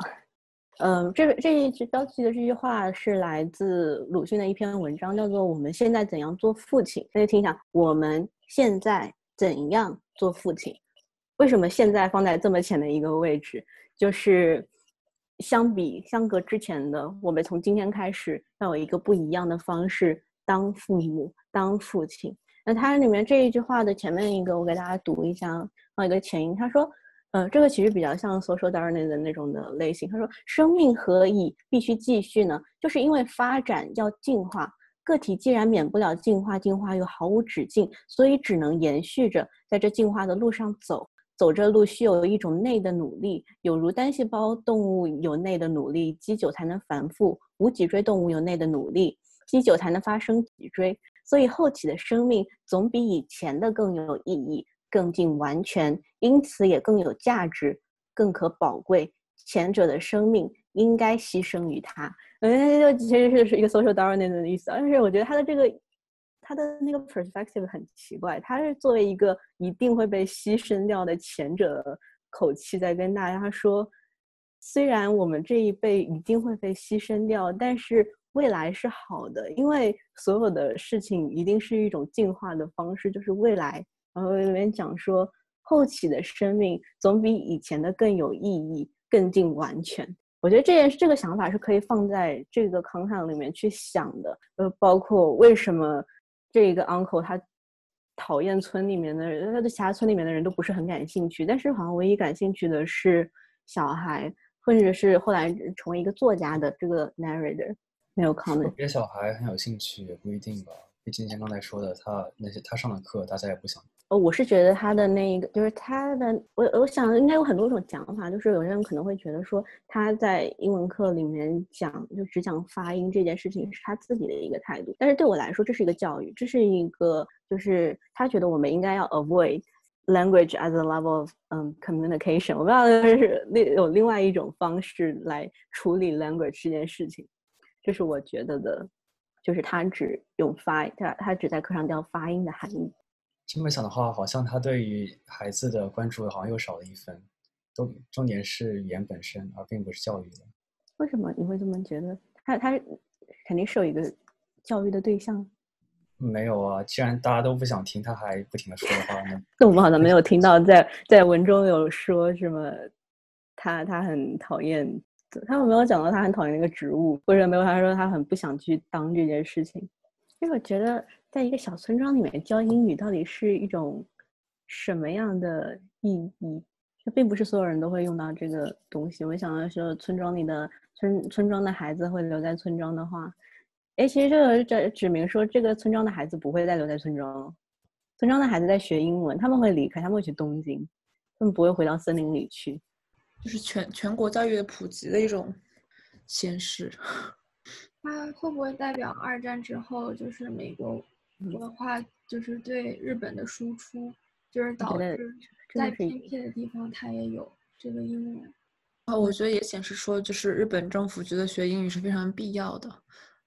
嗯，这这一句标题的这句话是来自鲁迅的一篇文章，叫做《我们现在怎样做父亲》。大家听一下，我们现在怎样做父亲？为什么现在放在这么前的一个位置？就是相比相隔之前的，我们从今天开始要有一个不一样的方式当父母、当父亲。那它里面这一句话的前面一个，我给大家读一下，放一个前因，他说。呃，这个其实比较像 social Darwin 的那种的类型。他说，生命何以必须继续呢？就是因为发展要进化，个体既然免不了进化，进化又毫无止境，所以只能延续着在这进化的路上走。走这路需有一种内的努力，有如单细胞动物有内的努力，积久才能繁复；无脊椎动物有内的努力，积久才能发生脊椎。所以后起的生命总比以前的更有意义。更近完全，因此也更有价值，更可宝贵。前者的生命应该牺牲于他。嗯，其实是是一个 social Darwin 的意思。但是我觉得他的这个他的那个 perspective 很奇怪，他是作为一个一定会被牺牲掉的前者口气在跟大家说，虽然我们这一辈一定会被牺牲掉，但是未来是好的，因为所有的事情一定是一种进化的方式，就是未来。然后里面讲说，后期的生命总比以前的更有意义、更近完全。我觉得这件这个想法是可以放在这个 content 里面去想的。呃，包括为什么这个 uncle 他讨厌村里面的人，他对其他村里面的人都不是很感兴趣，但是好像唯一感兴趣的是小孩，或者是后来成为一个作家的这个 narrator。没有 comment。别小孩很有兴趣也不一定吧，毕竟像刚才说的，他那些他上的课大家也不想。呃，我是觉得他的那一个，就是他的，我我想应该有很多种讲法，就是有些人可能会觉得说他在英文课里面讲就只讲发音这件事情是他自己的一个态度，但是对我来说这是一个教育，这是一个就是他觉得我们应该要 avoid language as a level of 嗯 communication，我不知道是 另有另外一种方式来处理 language 这件事情。这是我觉得的，就是他只用发，他他只在课上教发音的含义。这么想的话，好像他对于孩子的关注好像又少了一分，都重点是语言本身，而并不是教育的。为什么你会这么觉得？他他肯定是有一个教育的对象。没有啊，既然大家都不想听，他还不停的说的话呢？那我们好像没有听到在在文中有说什么，他他很讨厌。他有没有讲到他很讨厌那个植物，或者没有他说他很不想去当这件事情？因为我觉得，在一个小村庄里面教英语到底是一种什么样的意义？这并不是所有人都会用到这个东西。我想要说，村庄里的村村庄的孩子会留在村庄的话，哎，其实这个这指明说，这个村庄的孩子不会再留在村庄，村庄的孩子在学英文，他们会离开，他们会去东京，他们不会回到森林里去。就是全全国教育的普及的一种显示。它会不会代表二战之后，就是美国文化就是对日本的输出，就是导致在偏僻的地方它也有这个英文？啊，我觉得也显示说，就是日本政府觉得学英语是非常必要的，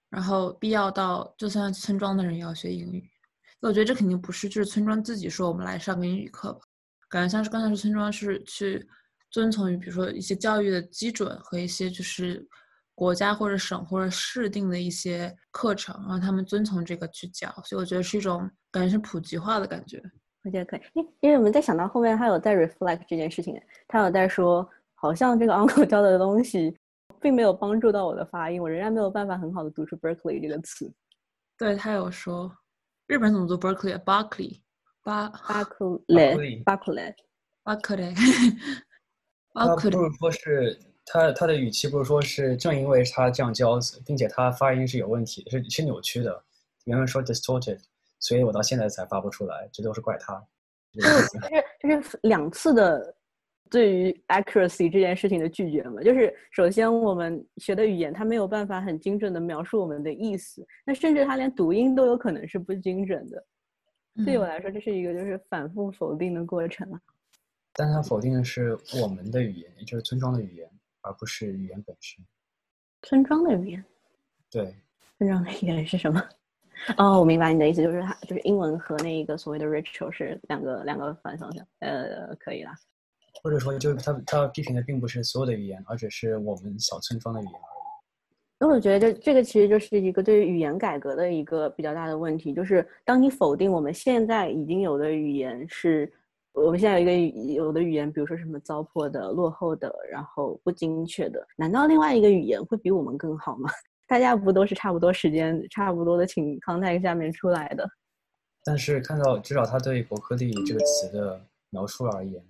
然后必要到就算村庄的人也要学英语。我觉得这肯定不是就是村庄自己说我们来上个英语课吧，感觉像是刚才是村庄是去。遵从于比如说一些教育的基准和一些就是国家或者省或者市定的一些课程，让他们遵从这个去教，所以我觉得是一种感觉是普及化的感觉。我觉得可以，因因为我们在想到后面他有在 reflect 这件事情，他有在说，好像这个 uncle 教的东西并没有帮助到我的发音，我仍然没有办法很好的读出 Berkeley 这个词。对他有说，日本怎么读 Berkeley？Berkeley，巴巴克雷，巴克雷，巴克雷。他不如说是他他的语气不是说是正因为他这样教，并且他发音是有问题，是是扭曲的。原文说 distorted，所以我到现在才发不出来，这都是怪他。就是就是两次的对于 accuracy 这件事情的拒绝嘛。就是首先我们学的语言，它没有办法很精准的描述我们的意思，那甚至它连读音都有可能是不精准的。对我来说，这是一个就是反复否定的过程啊。但他否定的是我们的语言，也就是村庄的语言，而不是语言本身。村庄的语言，对，村庄的语言是什么？哦，我明白你的意思，就是它就是英文和那一个所谓的 ritual 是两个两个反方向。呃，可以啦。或者说，就是他他批评的并不是所有的语言，而只是我们小村庄的语言而已。那我觉得这这个其实就是一个对于语言改革的一个比较大的问题，就是当你否定我们现在已经有的语言是。我们现在有一个有的语言，比如说什么糟粕的、落后的，然后不精确的，难道另外一个语言会比我们更好吗？大家不都是差不多时间、差不多的情 context 下面出来的？但是看到至少他对“伯克利”这个词的描述而言，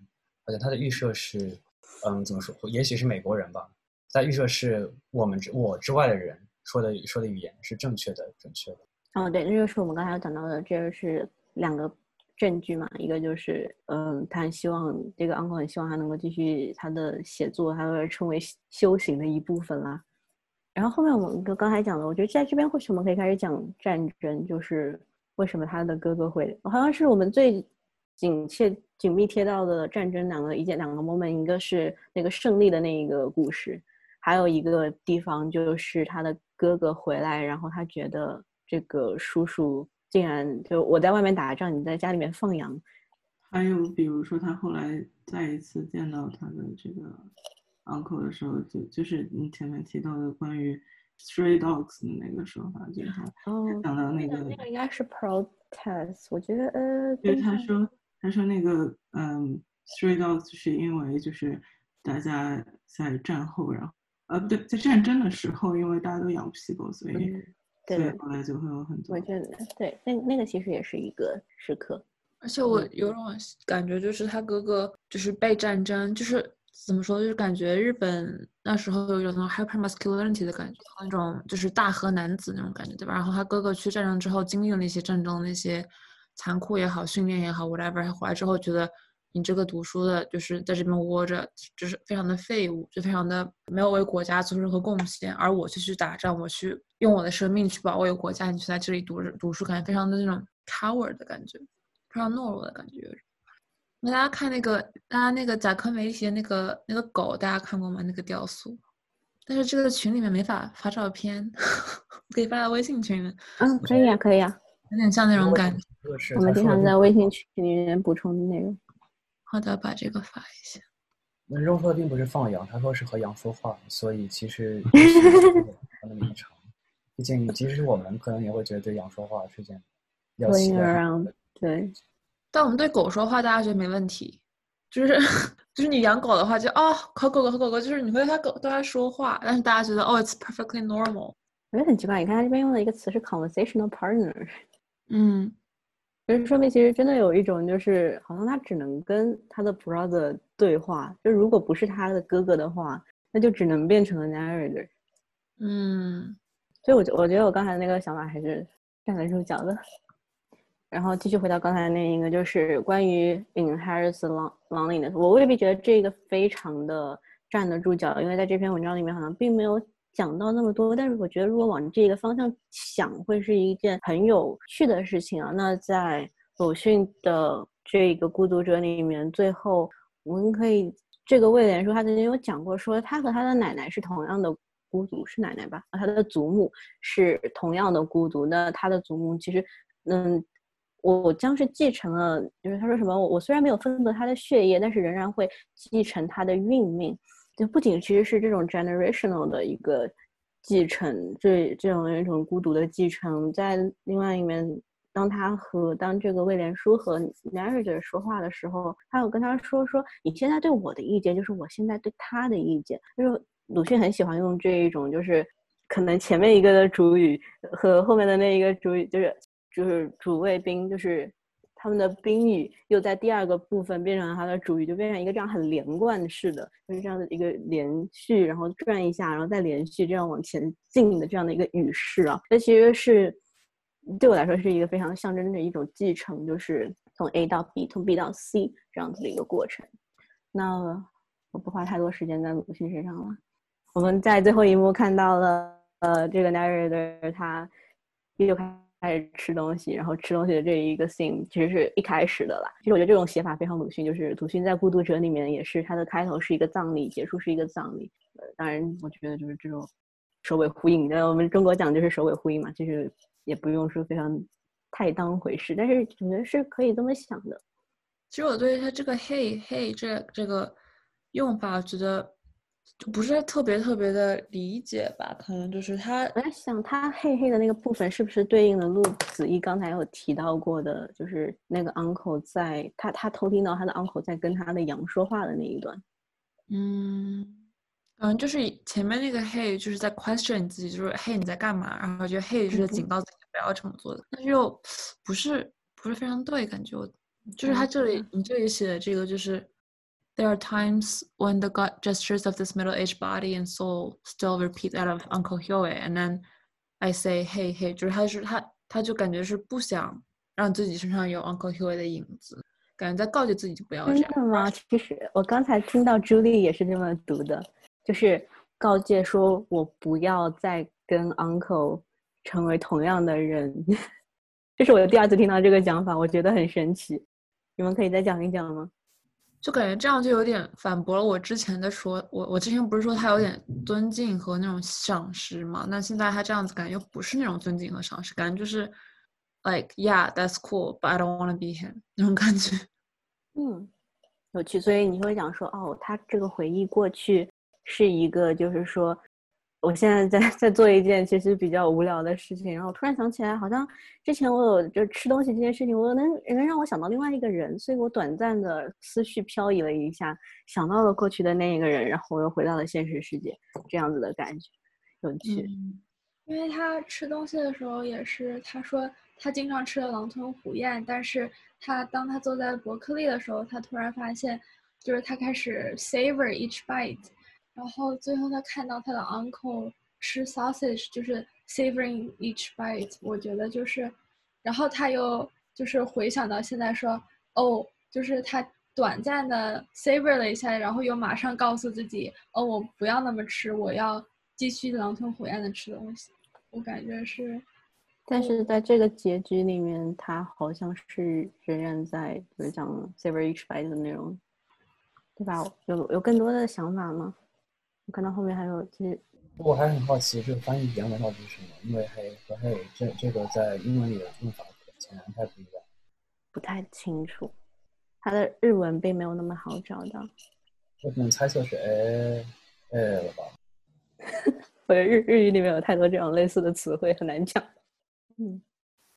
好像他的预设是，嗯，怎么说？也许是美国人吧，在预设是我们之我之外的人说的说的语言是正确的、准确的。哦，对，那就是我们刚才讲到的，这是两个。证据嘛，一个就是，嗯，他很希望这个 uncle 很希望他能够继续他的写作，他会成为修行的一部分啦。然后后面我们刚刚才讲的，我觉得在这边或许我们可以开始讲战争，就是为什么他的哥哥会，好像是我们最紧切、紧密贴到的战争两个一件两个 moment，一个是那个胜利的那一个故事，还有一个地方就是他的哥哥回来，然后他觉得这个叔叔。竟然就我在外面打仗，你在家里面放羊。还有比如说，他后来再一次见到他的这个 uncle 的时候，就就是你前面提到的关于 stray dogs 的那个说法，就是他哦，讲到那个，那个应该是 protest，我觉得呃，对，跟他说他说那个嗯，stray dogs 是因为就是大家在战后，然后呃不对，在战争的时候，因为大家都养不起狗，所以嗯，对后来就会有很多我觉得对，那那个其实也是一个时刻。而且我有种感觉，就是他哥哥就是被战争，就是怎么说，就是感觉日本那时候有一种那种 hyper masculinity 的感觉，那种就是大和男子那种感觉，对吧？然后他哥哥去战争之后，经历了那些战争那些残酷也好，训练也好，whatever，他回来之后觉得你这个读书的，就是在这边窝着，就是非常的废物，就非常的没有为国家做出任何贡献，而我去去打仗，我去用我的生命去保卫国家，你去在这里读读书，感觉非常的那种 coward 的感觉。非常懦弱的感觉。那大家看那个，大家那个贾科梅提的那个那个狗，大家看过吗？那个雕塑。但是这个群里面没法发照片，可以发到微信群里面。嗯，可以啊，可以啊，有点像那种感觉。我们经常在微信群里面补充的内容。好的，把这个发一下。那肉说的并不是放羊，他说是和羊说话，所以其实也是他那么异常。毕竟，即使我们可能也会觉得对羊说话是件比较奇 Going 怪的对，但我们对狗说话，大家觉得没问题。就是 就是你养狗的话就，哦和狗狗和狗狗，就是你会和它狗对它说话，但是大家觉得哦，it's perfectly normal。我觉得很奇怪。你看他这边用的一个词是 conversational partner，嗯，就是说明其实真的有一种就是好像他只能跟他的 brother 对话，就如果不是他的哥哥的话，那就只能变成了 narrator。嗯，所以我觉我觉得我刚才那个想法还是站得住脚的。然后继续回到刚才那一个，就是关于 inherits long loneliness，我未必觉得这个非常的站得住脚，因为在这篇文章里面好像并没有讲到那么多。但是我觉得如果往这个方向想，会是一件很有趣的事情啊。那在鲁迅的这个《孤独者》里面，最后我们可以这个威廉说，他曾经有讲过，说他和他的奶奶是同样的孤独，是奶奶吧？他的祖母是同样的孤独。那他的祖母其实，嗯。我将是继承了，就是他说什么，我我虽然没有分得他的血液，但是仍然会继承他的运命。就不仅其实是这种 generational 的一个继承，这这种一种孤独的继承，在另外一面，当他和当这个威廉叔和 narrator 说话的时候，他有跟他说说，你现在对我的意见就是我现在对他的意见。就是鲁迅很喜欢用这一种，就是可能前面一个的主语和后面的那一个主语，就是。就是主谓宾，就是他们的宾语又在第二个部分变成了它的主语，就变成一个这样很连贯式的，就是这样的一个连续，然后转一下，然后再连续这样往前进的这样的一个语式啊。这其实是对我来说是一个非常象征的一种继承，就是从 A 到 B，从 B 到 C 这样子的一个过程。那我不花太多时间在鲁迅身上了。我们在最后一幕看到了，呃，这个 narrator 他又开。开始吃东西，然后吃东西的这一个 scene 其实是一开始的啦。其实我觉得这种写法非常鲁迅，就是鲁迅在《孤独者》里面也是，他的开头是一个葬礼，结束是一个葬礼。呃，当然我觉得就是这种首尾呼应，那我们中国讲就是首尾呼应嘛，就是也不用说非常太当回事，但是我觉得是可以这么想的。其实我对他这个 “hey hey” 这这个用法，觉得。就不是特别特别的理解吧，可能就是他，我在想他黑黑的那个部分是不是对应的陆子怡刚才有提到过的，就是那个 uncle 在他他偷听到他的 uncle 在跟他的羊说话的那一段，嗯嗯，就是前面那个 hey 就是在 question 你自己，就是 hey 你在干嘛，然后觉得 hey 就是警告自己不要这么做的，但是又不是不是非常对，感觉我就是他这里你这里写的这个就是。There are times when the gut gestures of this middle-aged body and soul still repeat that of Uncle Hyoe, and then I say, "Hey, hey." 就是他是他他就感觉是不想让自己身上有 Uncle Hyoe 的影子，感觉在告诫自己就不要这样。真的吗？其实我刚才听到朱莉也是这么读的，就是告诫说我不要再跟 Uncle 成为同样的人。这是我第二次听到这个讲法，我觉得很神奇。你们可以再讲一讲吗？ 就感觉这样就有点反驳了我之前的说，我我之前不是说他有点尊敬和那种赏识嘛？那现在他这样子感觉又不是那种尊敬和赏识，感觉就是 like yeah that's cool but I don't wanna be him 那种感觉。嗯，有趣。所以你会想说，哦，他这个回忆过去是一个，就是说我现在在在做一件其实比较无聊的事情，然后突然想起来，好像之前我有就吃东西这件事情，我能能让我想到另外一个人，所以我短暂的思绪漂移了一下，想到了过去的那一个人，然后我又回到了现实世界，这样子的感觉，有趣。因为他吃东西的时候也是，他说他经常吃的狼吞虎咽，但是他当他坐在伯克利的时候，他突然发现，就是他开始 savor each bite。然后最后他看到他的 uncle 吃 sausage，就是 savoring each bite，我觉得就是，然后他又就是回想到现在说，哦，就是他短暂的 savor 了一下，然后又马上告诉自己，哦，我不要那么吃，我要继续狼吞虎咽的吃东西。我感觉是，但是在这个结局里面，他好像是仍然在就是讲 savor each bite 的内容，对吧？有有更多的想法吗？我看到后面还有，其实我还很好奇，这个翻译原文到底是什么？因为还和黑这这个在英文里的用法显然太不一样，不太清楚。它的日文并没有那么好找到。我可能猜测是哎哎了吧？我觉得日日语里面有太多这种类似的词汇，很难讲。嗯。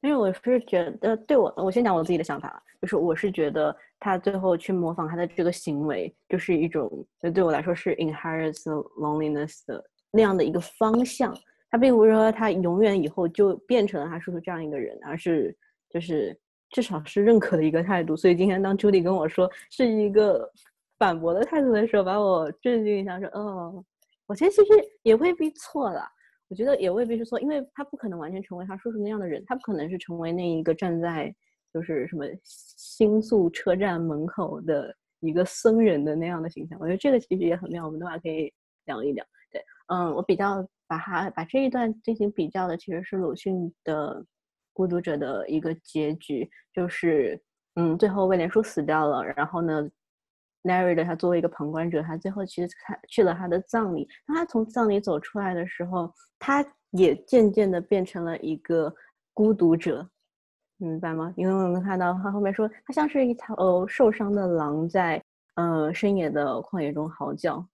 因为我是觉得，对我，我先讲我自己的想法，就是我是觉得他最后去模仿他的这个行为，就是一种，就对我来说是 inherits loneliness 的那样的一个方向。他并不是说他永远以后就变成了他叔叔这样一个人，而是就是至少是认可的一个态度。所以今天当朱迪跟我说是一个反驳的态度的时候，把我震惊一下，说，哦，我觉得其实也未必错了。我觉得也未必是错，因为他不可能完全成为他叔叔那样的人，他不可能是成为那一个站在就是什么新宿车站门口的一个僧人的那样的形象。我觉得这个其实也很妙，我们的话可以聊一聊。对，嗯，我比较把它把这一段进行比较的其实是鲁迅的《孤独者》的一个结局，就是嗯，最后威廉叔死掉了，然后呢。Narrator 他作为一个旁观者，他最后其实他去了他的葬礼。当他从葬礼走出来的时候，他也渐渐的变成了一个孤独者，明白吗？因为我们看到他后面说，他像是一头受伤的狼在呃深夜的旷野中嚎叫。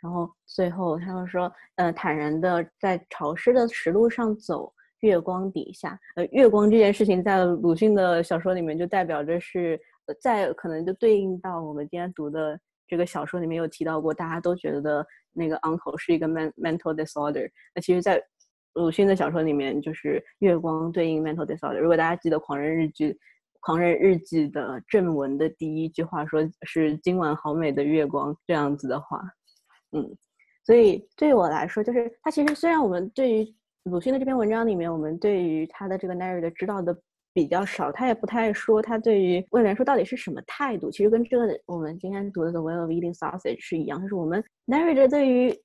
然后最后他又说，呃，坦然的在潮湿的石路上走，月光底下，呃，月光这件事情在鲁迅的小说里面就代表着是。再可能就对应到我们今天读的这个小说里面有提到过，大家都觉得那个 uncle 是一个 mental disorder。那其实，在鲁迅的小说里面，就是月光对应 mental disorder。如果大家记得《狂人日记》，《狂人日记》的正文的第一句话说是“今晚好美的月光”这样子的话，嗯，所以对我来说，就是他其实虽然我们对于鲁迅的这篇文章里面，我们对于他的这个 narrator 知道的。比较少，他也不太说他对于未来说到底是什么态度。其实跟这个我们今天读的《The Way of Eating Sausage》是一样，就是我们 narrator 对于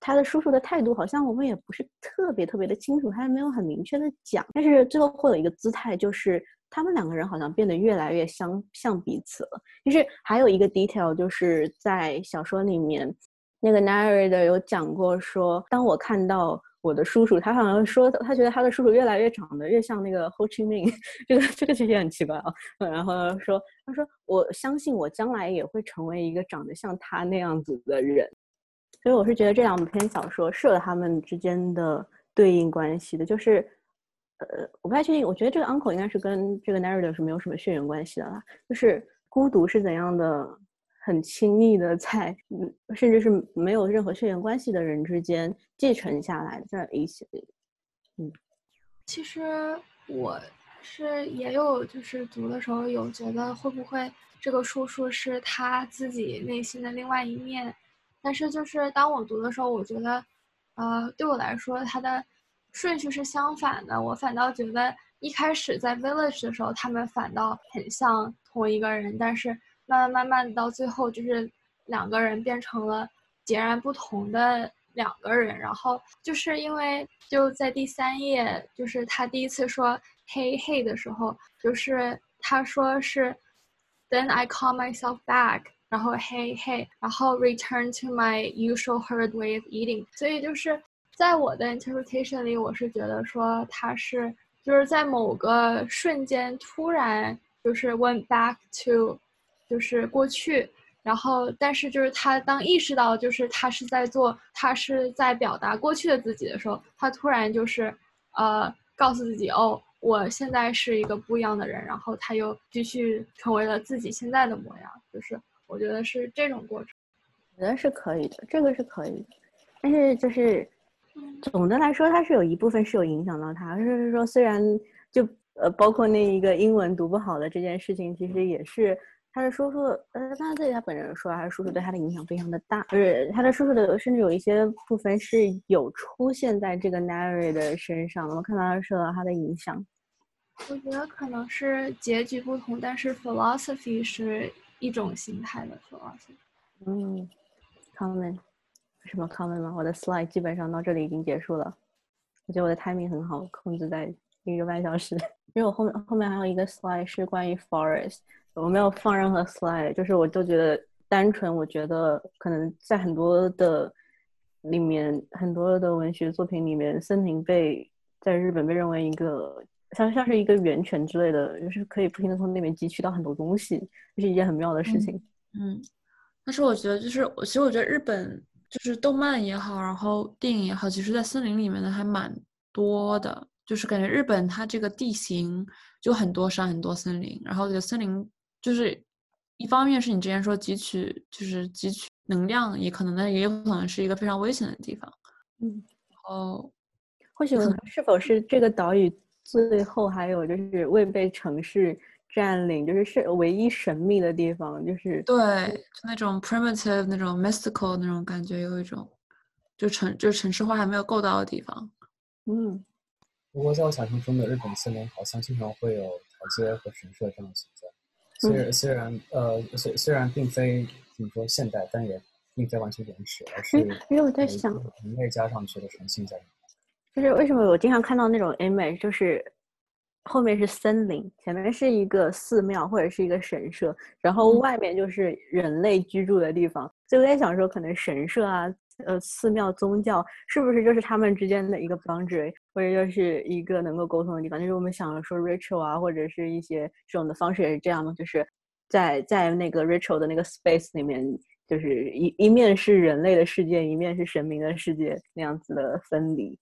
他的叔叔的态度，好像我们也不是特别特别的清楚，他也没有很明确的讲。但是最后会有一个姿态，就是他们两个人好像变得越来越相像彼此了。就是还有一个 detail，就是在小说里面，那个 narrator 有讲过说，当我看到。我的叔叔，他好像说，他觉得他的叔叔越来越长得越像那个 Ho Chi Minh，这个这个其实也很奇怪啊。然后说，他说我相信我将来也会成为一个长得像他那样子的人。所以我是觉得这两篇小说是有他们之间的对应关系的。就是，呃，我不太确定，我觉得这个 uncle 应该是跟这个 narrator 是没有什么血缘关系的啦。就是孤独是怎样的？很轻易的在，嗯，甚至是没有任何血缘关系的人之间继承下来的一些，嗯，其实我是也有，就是读的时候有觉得会不会这个叔叔是他自己内心的另外一面，但是就是当我读的时候，我觉得，呃，对我来说，他的顺序是相反的，我反倒觉得一开始在 village 的时候，他们反倒很像同一个人，但是。慢慢慢慢到最后，就是两个人变成了截然不同的两个人。然后就是因为就在第三页，就是他第一次说 “hey hey” 的时候，就是他说是 “then I call myself back”，然后 “hey hey”，然后 “return to my usual herd way of eating”。所以就是在我的 interpretation 里，我是觉得说他是就是在某个瞬间突然就是 went back to。就是过去，然后，但是就是他当意识到就是他是在做，他是在表达过去的自己的时候，他突然就是呃告诉自己哦，我现在是一个不一样的人，然后他又继续成为了自己现在的模样。就是我觉得是这种过程，我觉得是可以的，这个是可以的，但是就是总的来说，它是有一部分是有影响到他，就是说虽然就呃包括那一个英文读不好的这件事情，其实也是。他的叔叔，呃，他对他本人说，他的叔叔对他的影响非常的大，就是他的叔叔的，甚至有一些部分是有出现在这个 Nary 的身上，我们看到他受到他的影响。我觉得可能是结局不同，但是 philosophy 是一种形态的 philosophy。嗯，comment 什么 comment 吗？我的 slide 基本上到这里已经结束了，我觉得我的 timing 很好，控制在一个半小时，因为我后面后面还有一个 slide 是关于 forest。我没有放任何 slide，就是我就觉得单纯，我觉得可能在很多的里面，很多的文学作品里面，森林被在日本被认为一个像像是一个源泉之类的，就是可以不停的从那边汲取到很多东西，这是一件很妙的事情。嗯，但是我觉得就是我其实我觉得日本就是动漫也好，然后电影也好，其实在森林里面的还蛮多的，就是感觉日本它这个地形就很多山很多森林，然后这个森林。就是一方面是你之前说汲取，就是汲取能量，也可能呢，也有可能是一个非常危险的地方。嗯，哦，或许是否是这个岛屿最后还有就是未被城市占领，就是是唯一神秘的地方，就是对，就那种 primitive 那种 mystical 那种感觉，有一种就城就城市化还没有够到的地方。嗯，不过在我想象中的日本森林，好像经常会有台阶和神社这样的存在。虽然虽然呃虽虽然并非怎么说现代，但也并非完全原始，而是因为我在想人类加上去的重新在。就是为什么我经常看到那种 image，就是后面是森林，前面是一个寺庙或者是一个神社，然后外面就是人类居住的地方。所以我在想说，可能神社啊。呃，寺庙宗教是不是就是他们之间的一个 boundary，或者就是一个能够沟通的地方？就是我们想说 ritual 啊，或者是一些这种的方式也是这样吗？就是在在那个 ritual 的那个 space 里面，就是一一面是人类的世界，一面是神明的世界那样子的分离。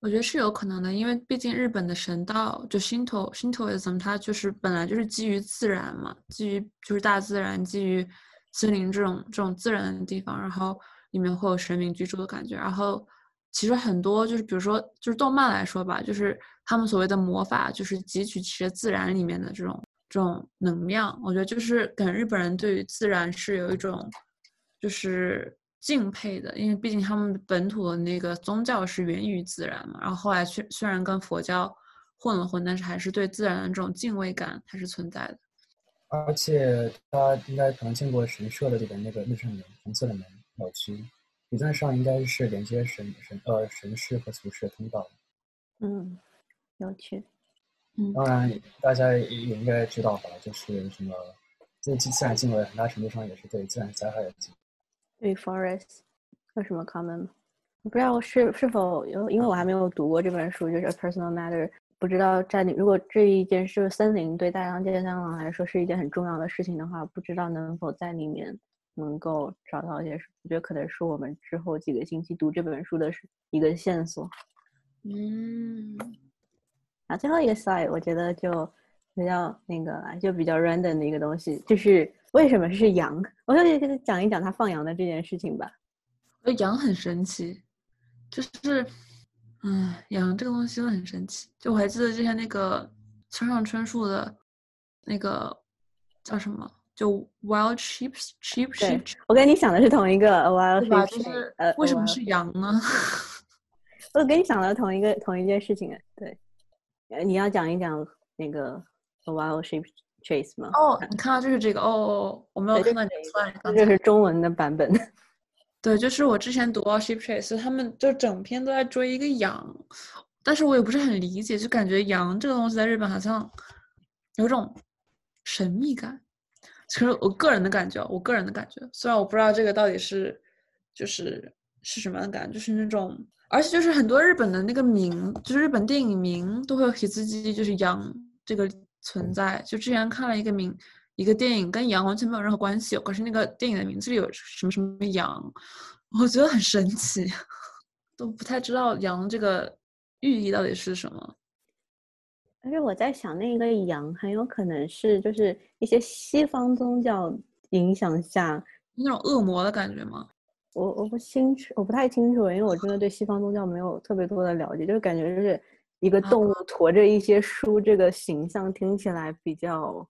我觉得是有可能的，因为毕竟日本的神道就 Shinto Shintoism，它就是本来就是基于自然嘛，基于就是大自然，基于森林这种这种自然的地方，然后。里面会有神明居住的感觉，然后其实很多就是，比如说就是动漫来说吧，就是他们所谓的魔法，就是汲取其实自然里面的这种这种能量。我觉得就是跟日本人对于自然是有一种就是敬佩的，因为毕竟他们本土的那个宗教是源于自然嘛。然后后来虽虽然跟佛教混了混，但是还是对自然的这种敬畏感还是存在的。而且他应该可能见过神社的里边那个日圣门，红色的门。小区理论上应该是连接神神呃神市和俗世的通道。嗯，有趣。嗯，当然大家也应该知道吧，就是什么对自然敬畏，很大程度上也是对自然灾害的。对 forest 有什么 common？我不知道是是否有，因为我还没有读过这本书，就是 A Personal Matter，不知道占领。如果这一件事森林对大洋界三郎来说是一件很重要的事情的话，不知道能否在里面。能够找到一些，我觉得可能是我们之后几个星期读这本书的是一个线索。嗯，啊，最后一个 slide 我觉得就比较那个，就比较 random 的一个东西，就是为什么是羊？我就给他讲一讲他放羊的这件事情吧。呃，羊很神奇，就是，嗯，羊这个东西真的很神奇。就我还记得之前那个村上春树的那个叫什么？就 wild sheep sheep sheep，我跟你想的是同一个 wild sheep，就为什么是羊呢？我跟你想的同一个同一件事情啊，对，你要讲一讲那个 wild sheep chase 吗？哦，你看到就是这个哦，我没有看到这个，这是中文的版本。对，就是我之前读 wild sheep chase，他们就整篇都在追一个羊，但是我也不是很理解，就感觉羊这个东西在日本好像有种神秘感。其实我个人的感觉，我个人的感觉，虽然我不知道这个到底是，就是是什么样的感觉，就是那种，而且就是很多日本的那个名，就是日本电影名都会有提字机，就是羊这个存在。就之前看了一个名一个电影跟羊完全没有任何关系，可是那个电影的名字里有什么什么羊，我觉得很神奇，都不太知道羊这个寓意到底是什么。而且我在想，那个羊很有可能是就是一些西方宗教影响下那种恶魔的感觉吗？我我不清楚，我不太清楚，因为我真的对西方宗教没有特别多的了解，就是感觉就是一个动物驮着一些书，这个形象听起来比较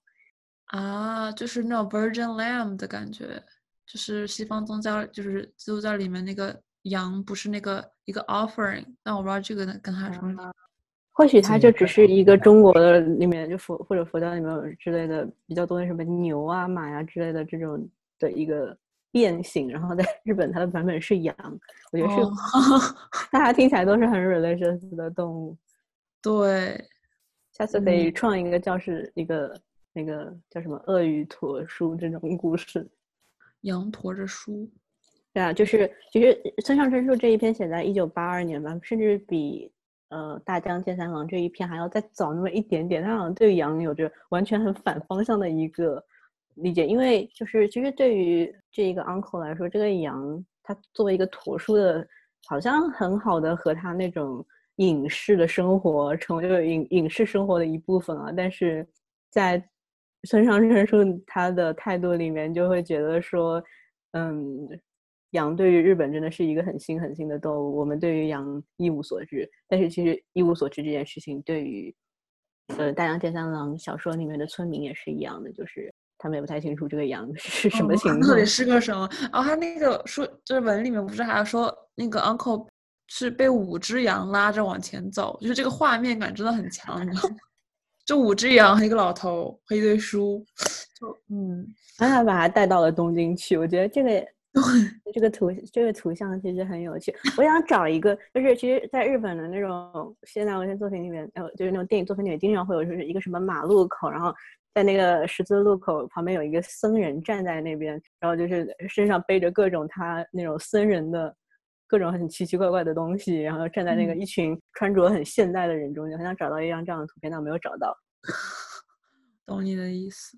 啊，就是那种 Virgin Lamb 的感觉，就是西方宗教，就是基督教里面那个羊，不是那个一个 offering，但我不知道这个跟它什么。或许它就只是一个中国的里面就佛或者佛教里面之类的比较多的什么牛啊马呀之类的这种的一个变形，然后在 日本它的版本是羊，我觉得是，大家听起来都是很 religious 的动物。对，下次可以创一个教室，一个那个叫什么鳄鱼驮书这种故事，羊驮着书。对啊，就是其实村上春树这一篇写在一九八二年吧，甚至比。呃，大江健三郎这一篇还要再早那么一点点，他好像对羊有着完全很反方向的一个理解，因为就是其实对于这一个 uncle 来说，这个羊它作为一个驮书的，好像很好的和他那种隐士的生活成为隐隐士生活的一部分啊，但是在村上春树他的态度里面就会觉得说，嗯。羊对于日本真的是一个很新很新的动物，我们对于羊一无所知。但是其实一无所知这件事情，对于呃大洋健三郎小说里面的村民也是一样的，就是他们也不太清楚这个羊是什么情况，到底是个什么。然后他那个书就是文里面不是还说那个 uncle 是被五只羊拉着往前走，就是这个画面感真的很强。就五只羊和一个老头和一堆书，就嗯，然后把他带到了东京去。我觉得这个。这个图这个图像其实很有趣，我想找一个，就是其实在日本的那种现代文学作品里面，呃，就是那种电影作品里面，经常会有就是一个什么马路口，然后在那个十字路口旁边有一个僧人站在那边，然后就是身上背着各种他那种僧人的各种很奇奇怪怪的东西，然后站在那个一群穿着很现代的人中间，很想找到一张这样的图片，但没有找到。懂你的意思，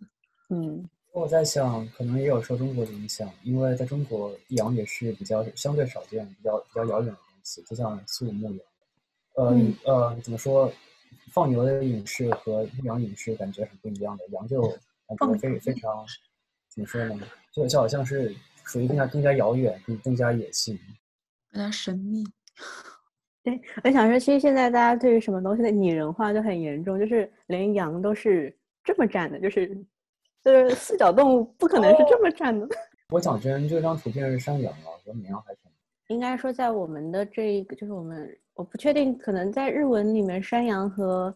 嗯。我在想，可能也有受中国的影响，因为在中国，羊也是比较相对少见、比较比较遥远的东西，就像苏武牧羊。呃呃，怎么说？放牛的影视和牧羊影视感觉很不一样的，羊就感觉非非常怎么说呢？就就好像是属于更加更加遥远、更更加野性、更加神秘。对，我想说，其实现在大家对于什么东西的拟人化就很严重，就是连羊都是这么站的，就是。就是四脚动物不可能是这么站的。我讲真，这张图片是山羊啊，和绵羊还挺。应该说，在我们的这一个，就是我们我不确定，可能在日文里面，山羊和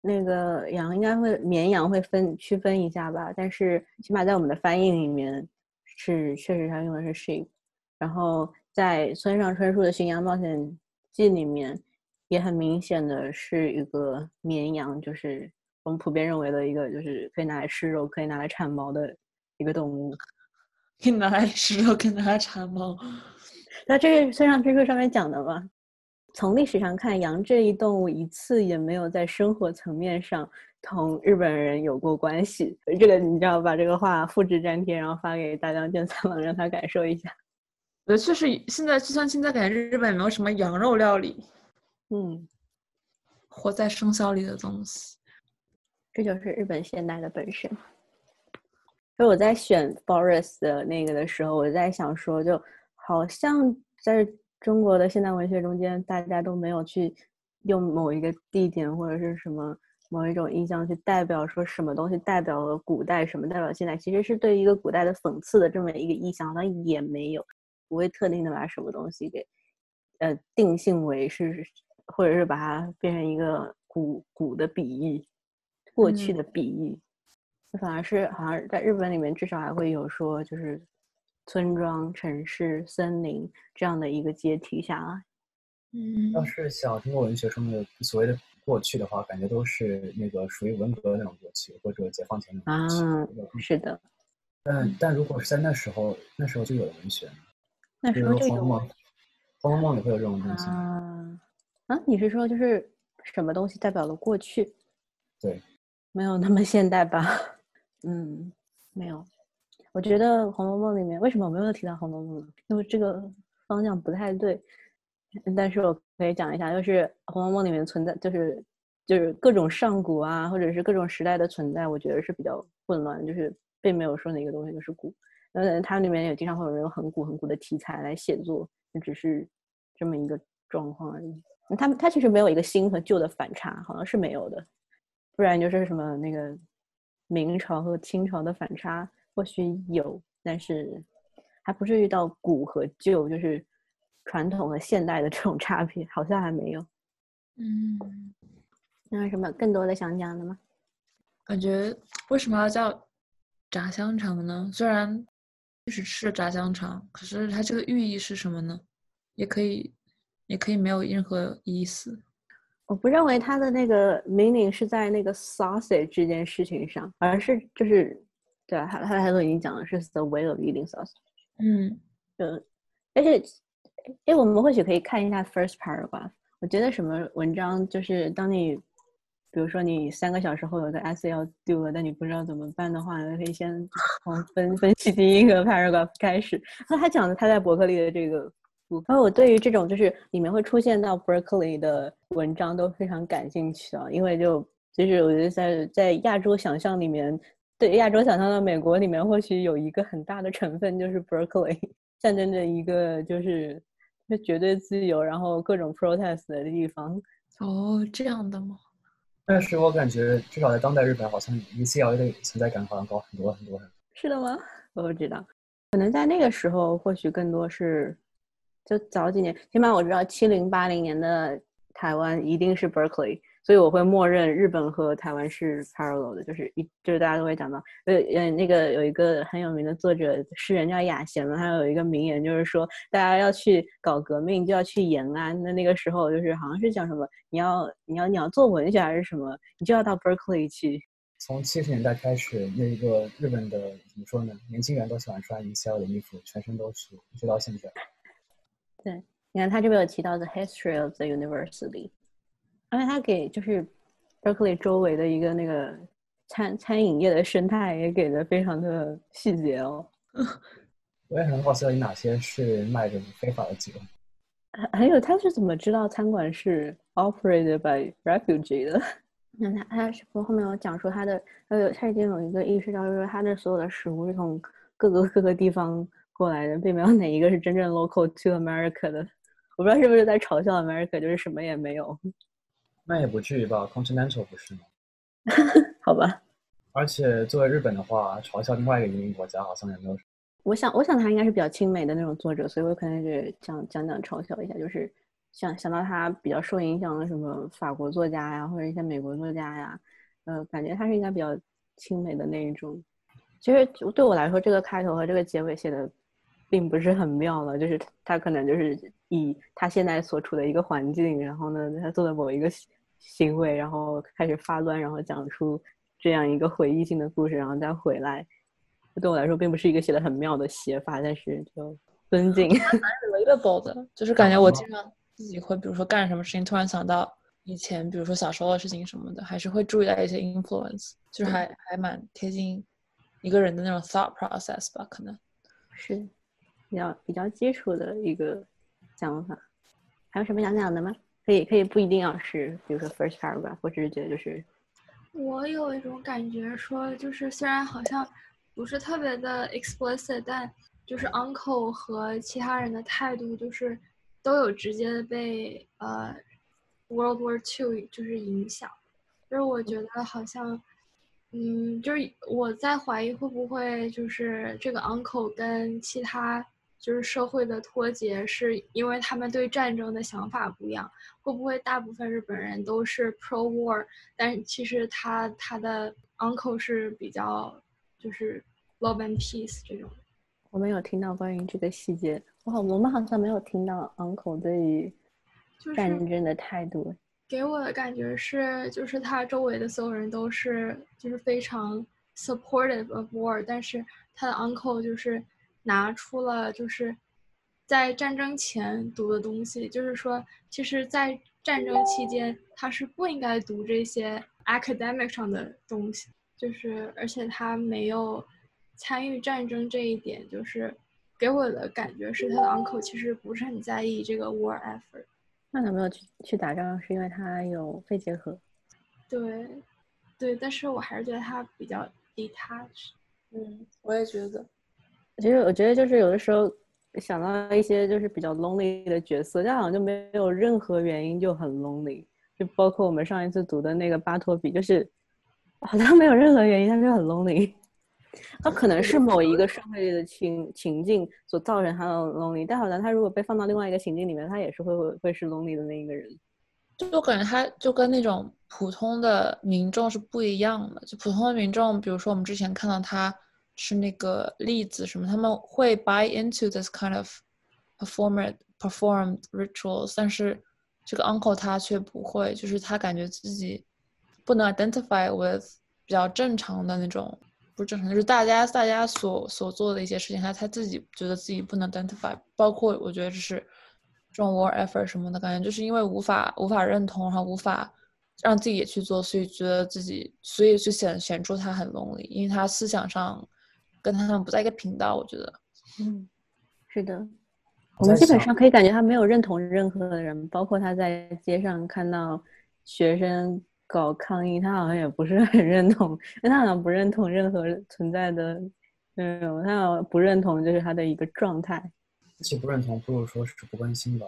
那个羊应该会绵羊会分区分一下吧。但是起码在我们的翻译里面，是确实它用的是 sheep。然后在村上春树的《巡羊冒险记》里面，也很明显的是一个绵羊，就是。我们普遍认为的一个就是可以拿来吃肉、可以拿来产毛的一个动物，可以拿来吃肉、可以拿来产毛。那这个村上春树上面讲的嘛，从历史上看，羊这一动物一次也没有在生活层面上同日本人有过关系。这个你知道，把这个话复制粘贴，然后发给大江健三郎，让他感受一下。呃，确实，现在就算现在感觉日本没有什么羊肉料理。嗯，活在生肖里的东西。这就是日本现代的本身。所以我在选 Boris 的那个的时候，我在想说，就好像在中国的现代文学中间，大家都没有去用某一个地点或者是什么某一种意象去代表说什么东西代表了古代，什么代表现代，其实是对一个古代的讽刺的这么一个意象，好像也没有，不会特定的把什么东西给呃定性为是，或者是把它变成一个古古的比喻。过去的比喻，反而是好像在日本里面，至少还会有说，就是村庄、城市、森林这样的一个阶梯下来。嗯，要是想中国文学中的所谓的过去的话，感觉都是那个属于文革那种过去，或者解放前的过去。是的。但但如果是在那时候，那时候就有了文学。那时候就有。《红楼梦》也会有这种东西。啊啊！你是说就是什么东西代表了过去？对。没有那么现代吧，嗯，没有。我觉得《红楼梦》里面为什么我没有提到《红楼梦》呢？因为这个方向不太对。但是我可以讲一下，就是《红楼梦》里面存在，就是就是各种上古啊，或者是各种时代的存在，我觉得是比较混乱，就是并没有说哪个东西就是古。嗯，它里面也经常会有人用很古很古的题材来写作，只是这么一个状况而已。他们他其实没有一个新和旧的反差，好像是没有的。不然就是什么那个明朝和清朝的反差，或许有，但是还不至于到古和旧，就是传统和现代的这种差别，好像还没有。嗯，那有什么更多的想讲的吗？感觉为什么要叫炸香肠呢？虽然就是吃炸香肠，可是它这个寓意是什么呢？也可以，也可以没有任何意思。我不认为他的那个 meaning 是在那个 sausage 这件事情上，而是就是对啊，他他他都已经讲了是 the way of eating sausage。嗯，就，而且，哎，我们或许可以看一下 first paragraph。我觉得什么文章就是当你，比如说你三个小时后有个 essay 要 do 了，但你不知道怎么办的话，你可以先从分分析第一个 paragraph 开始。那他讲的他在伯克利的这个。然后我对于这种就是里面会出现到 Berkeley 的文章都非常感兴趣啊，因为就就是我觉得在在亚洲想象里面，对亚洲想象的美国里面，或许有一个很大的成分就是 Berkeley，象征着一个就是是绝对自由，然后各种 protest 的地方。哦，这样的吗？但是我感觉至少在当代日本，好像 UCLA 的存在感好像高很多很多。是的吗？我不知道，可能在那个时候或许更多是。就早几年，起码我知道七零八零年的台湾一定是 Berkeley，所以我会默认日本和台湾是 parallel 的，就是一就是大家都会讲到，呃呃那个有一个很有名的作者诗人叫雅贤嘛，他有一个名言就是说，大家要去搞革命就要去延安，那那个时候就是好像是讲什么，你要你要你要做文学还是什么，你就要到 Berkeley 去。从七十年代开始，那一个日本的怎么说呢？年轻人都喜欢穿 UCL 的衣服，全身都是，一直到现在。对，你看他这边有提到 the history of the university，而且他给就是 Berkeley 周围的一个那个餐餐饮业的生态也给的非常的细节哦。我也很好奇，有哪些是卖着非法的酒？还还有他是怎么知道餐馆是 operated by refugee 的？那他他是不后面有讲说他的，他有他已经有一个意识到，就是他的所有的食物是从各个各个地方。过来的，并没有哪一个是真正 local to America 的。我不知道是不是在嘲笑 America，就是什么也没有。那也不至于吧，continental 不是吗？好吧。而且作为日本的话，嘲笑另外一个移民国家好像也没有什么。我想，我想他应该是比较亲美的那种作者，所以我可能是讲讲讲嘲笑一下，就是想想到他比较受影响的什么法国作家呀，或者一些美国作家呀，呃，感觉他是应该比较亲美的那一种。其实对我来说，这个开头和这个结尾写的。并不是很妙了，就是他可能就是以他现在所处的一个环境，然后呢，他做的某一个行为，然后开始发乱，然后讲出这样一个回忆性的故事，然后再回来。对我来说，并不是一个写的很妙的写法，但是就尊敬。relatable 的，就是感觉我经常自己会，比如说干什么事情，突然想到以前，比如说小时候的事情什么的，还是会注意到一些 influence，就是还还蛮贴近一个人的那种 thought process 吧，可能是。比较比较基础的一个想法，还有什么想讲的吗？可以可以不一定要是，比如说 first paragraph，我只是觉得就是，我有一种感觉说，就是虽然好像不是特别的 explicit，但就是 uncle 和其他人的态度就是都有直接的被呃 World War Two 就是影响，就是我觉得好像。嗯，就是我在怀疑会不会就是这个 uncle 跟其他。就是社会的脱节，是因为他们对战争的想法不一样。会不会大部分日本人都是 pro war，但其实他他的 uncle 是比较就是 love and peace 这种。我没有听到关于这个细节，我好我们好像没有听到 uncle 对于战争的态度。给我的感觉是，就是他周围的所有人都是就是非常 supportive of war，但是他的 uncle 就是。拿出了就是在战争前读的东西，就是说，其实，在战争期间他是不应该读这些 academic 上的东西，就是而且他没有参与战争这一点，就是给我的感觉是他的 uncle 其实不是很在意这个 war effort。那他没有去去打仗，是因为他有肺结核。对，对，但是我还是觉得他比较 detached。嗯，我也觉得。其实我觉得就是有的时候想到一些就是比较 lonely 的角色，但好像就没有任何原因就很 lonely。就包括我们上一次读的那个巴托比，就是好像没有任何原因，他就很 lonely。他可能是某一个社会的情情境所造成他的 lonely，但好像他如果被放到另外一个情境里面，他也是会会是 lonely 的那一个人。就感觉他就跟那种普通的民众是不一样的。就普通的民众，比如说我们之前看到他是那个例子什么，他们会 buy into this kind of performed performed rituals，但是这个 uncle 他却不会，就是他感觉自己不能 identify with 比较正常的那种。不是正常，就是大家大家所所做的一些事情，他他自己觉得自己不能 identify，包括我觉得就是这种 war effort 什么的感觉，就是因为无法无法认同，然后无法让自己也去做，所以觉得自己，所以就显显出他很 lonely，因为他思想上跟他们不在一个频道，我觉得，嗯，是的，我们基本上可以感觉他没有认同任何的人，包括他在街上看到学生。搞抗议，他好像也不是很认同，因为他好像不认同任何存在的那种，他好像不认同就是他的一个状态。比起不认同，不如说是不关心吧。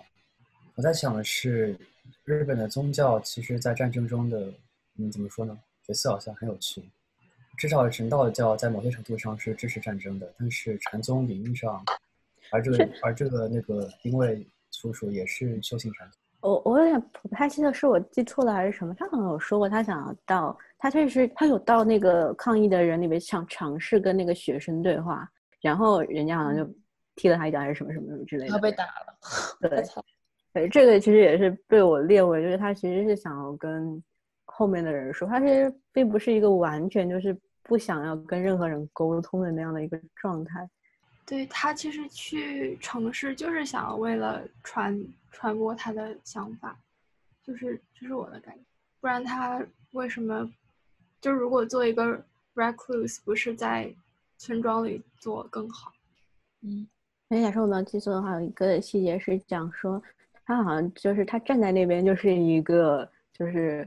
我在想的是，日本的宗教其实，在战争中的，嗯，怎么说呢？角色好像很有趣。至少神道教在某些程度上是支持战争的，但是禅宗理论上，而这个而这个那个因为叔叔也是修行禅宗。我我有点不太记得是我记错了还是什么，他好像有说过他想要到，他确实他有到那个抗议的人里面想尝试跟那个学生对话，然后人家好像就踢了他一脚还是什么什么什么之类的，他被打了。对，对，这个其实也是被我列为，就是他其实是想要跟后面的人说，他其实并不是一个完全就是不想要跟任何人沟通的那样的一个状态。对他其实去城市就是想要为了传传播他的想法，就是这是我的感觉。不然他为什么就如果做一个 recluse，不是在村庄里做更好？嗯，而且假设我没有记错的话，有一个细节是讲说，他好像就是他站在那边就是一个就是。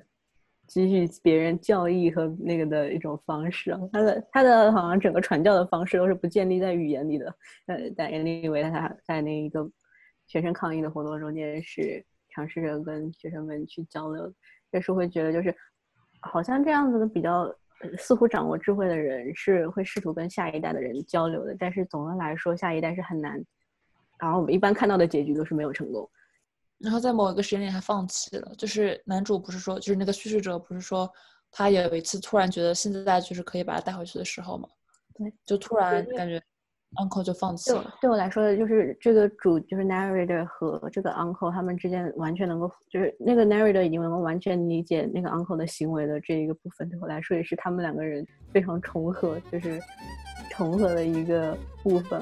给予别人教义和那个的一种方式，他的他的好像整个传教的方式都是不建立在语言里的。呃，但因为他在那一个学生抗议的活动中间是尝试着跟学生们去交流，但是会觉得就是好像这样子的比较似乎掌握智慧的人是会试图跟下一代的人交流的，但是总的来说下一代是很难。然后我们一般看到的结局都是没有成功。然后在某一个时间点，他放弃了。就是男主不是说，就是那个叙事者不是说，他有一次突然觉得现在就是可以把他带回去的时候嘛？对，就突然感觉 uncle 就放弃了。对我来说，就是这个主就是 narrator 和这个 uncle 他们之间完全能够，就是那个 narrator 已经能够完全理解那个 uncle 的行为的这一个部分，对我来说也是他们两个人非常重合，就是重合的一个部分。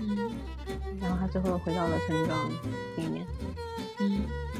嗯，然后他最后回到了村庄里面。嗯。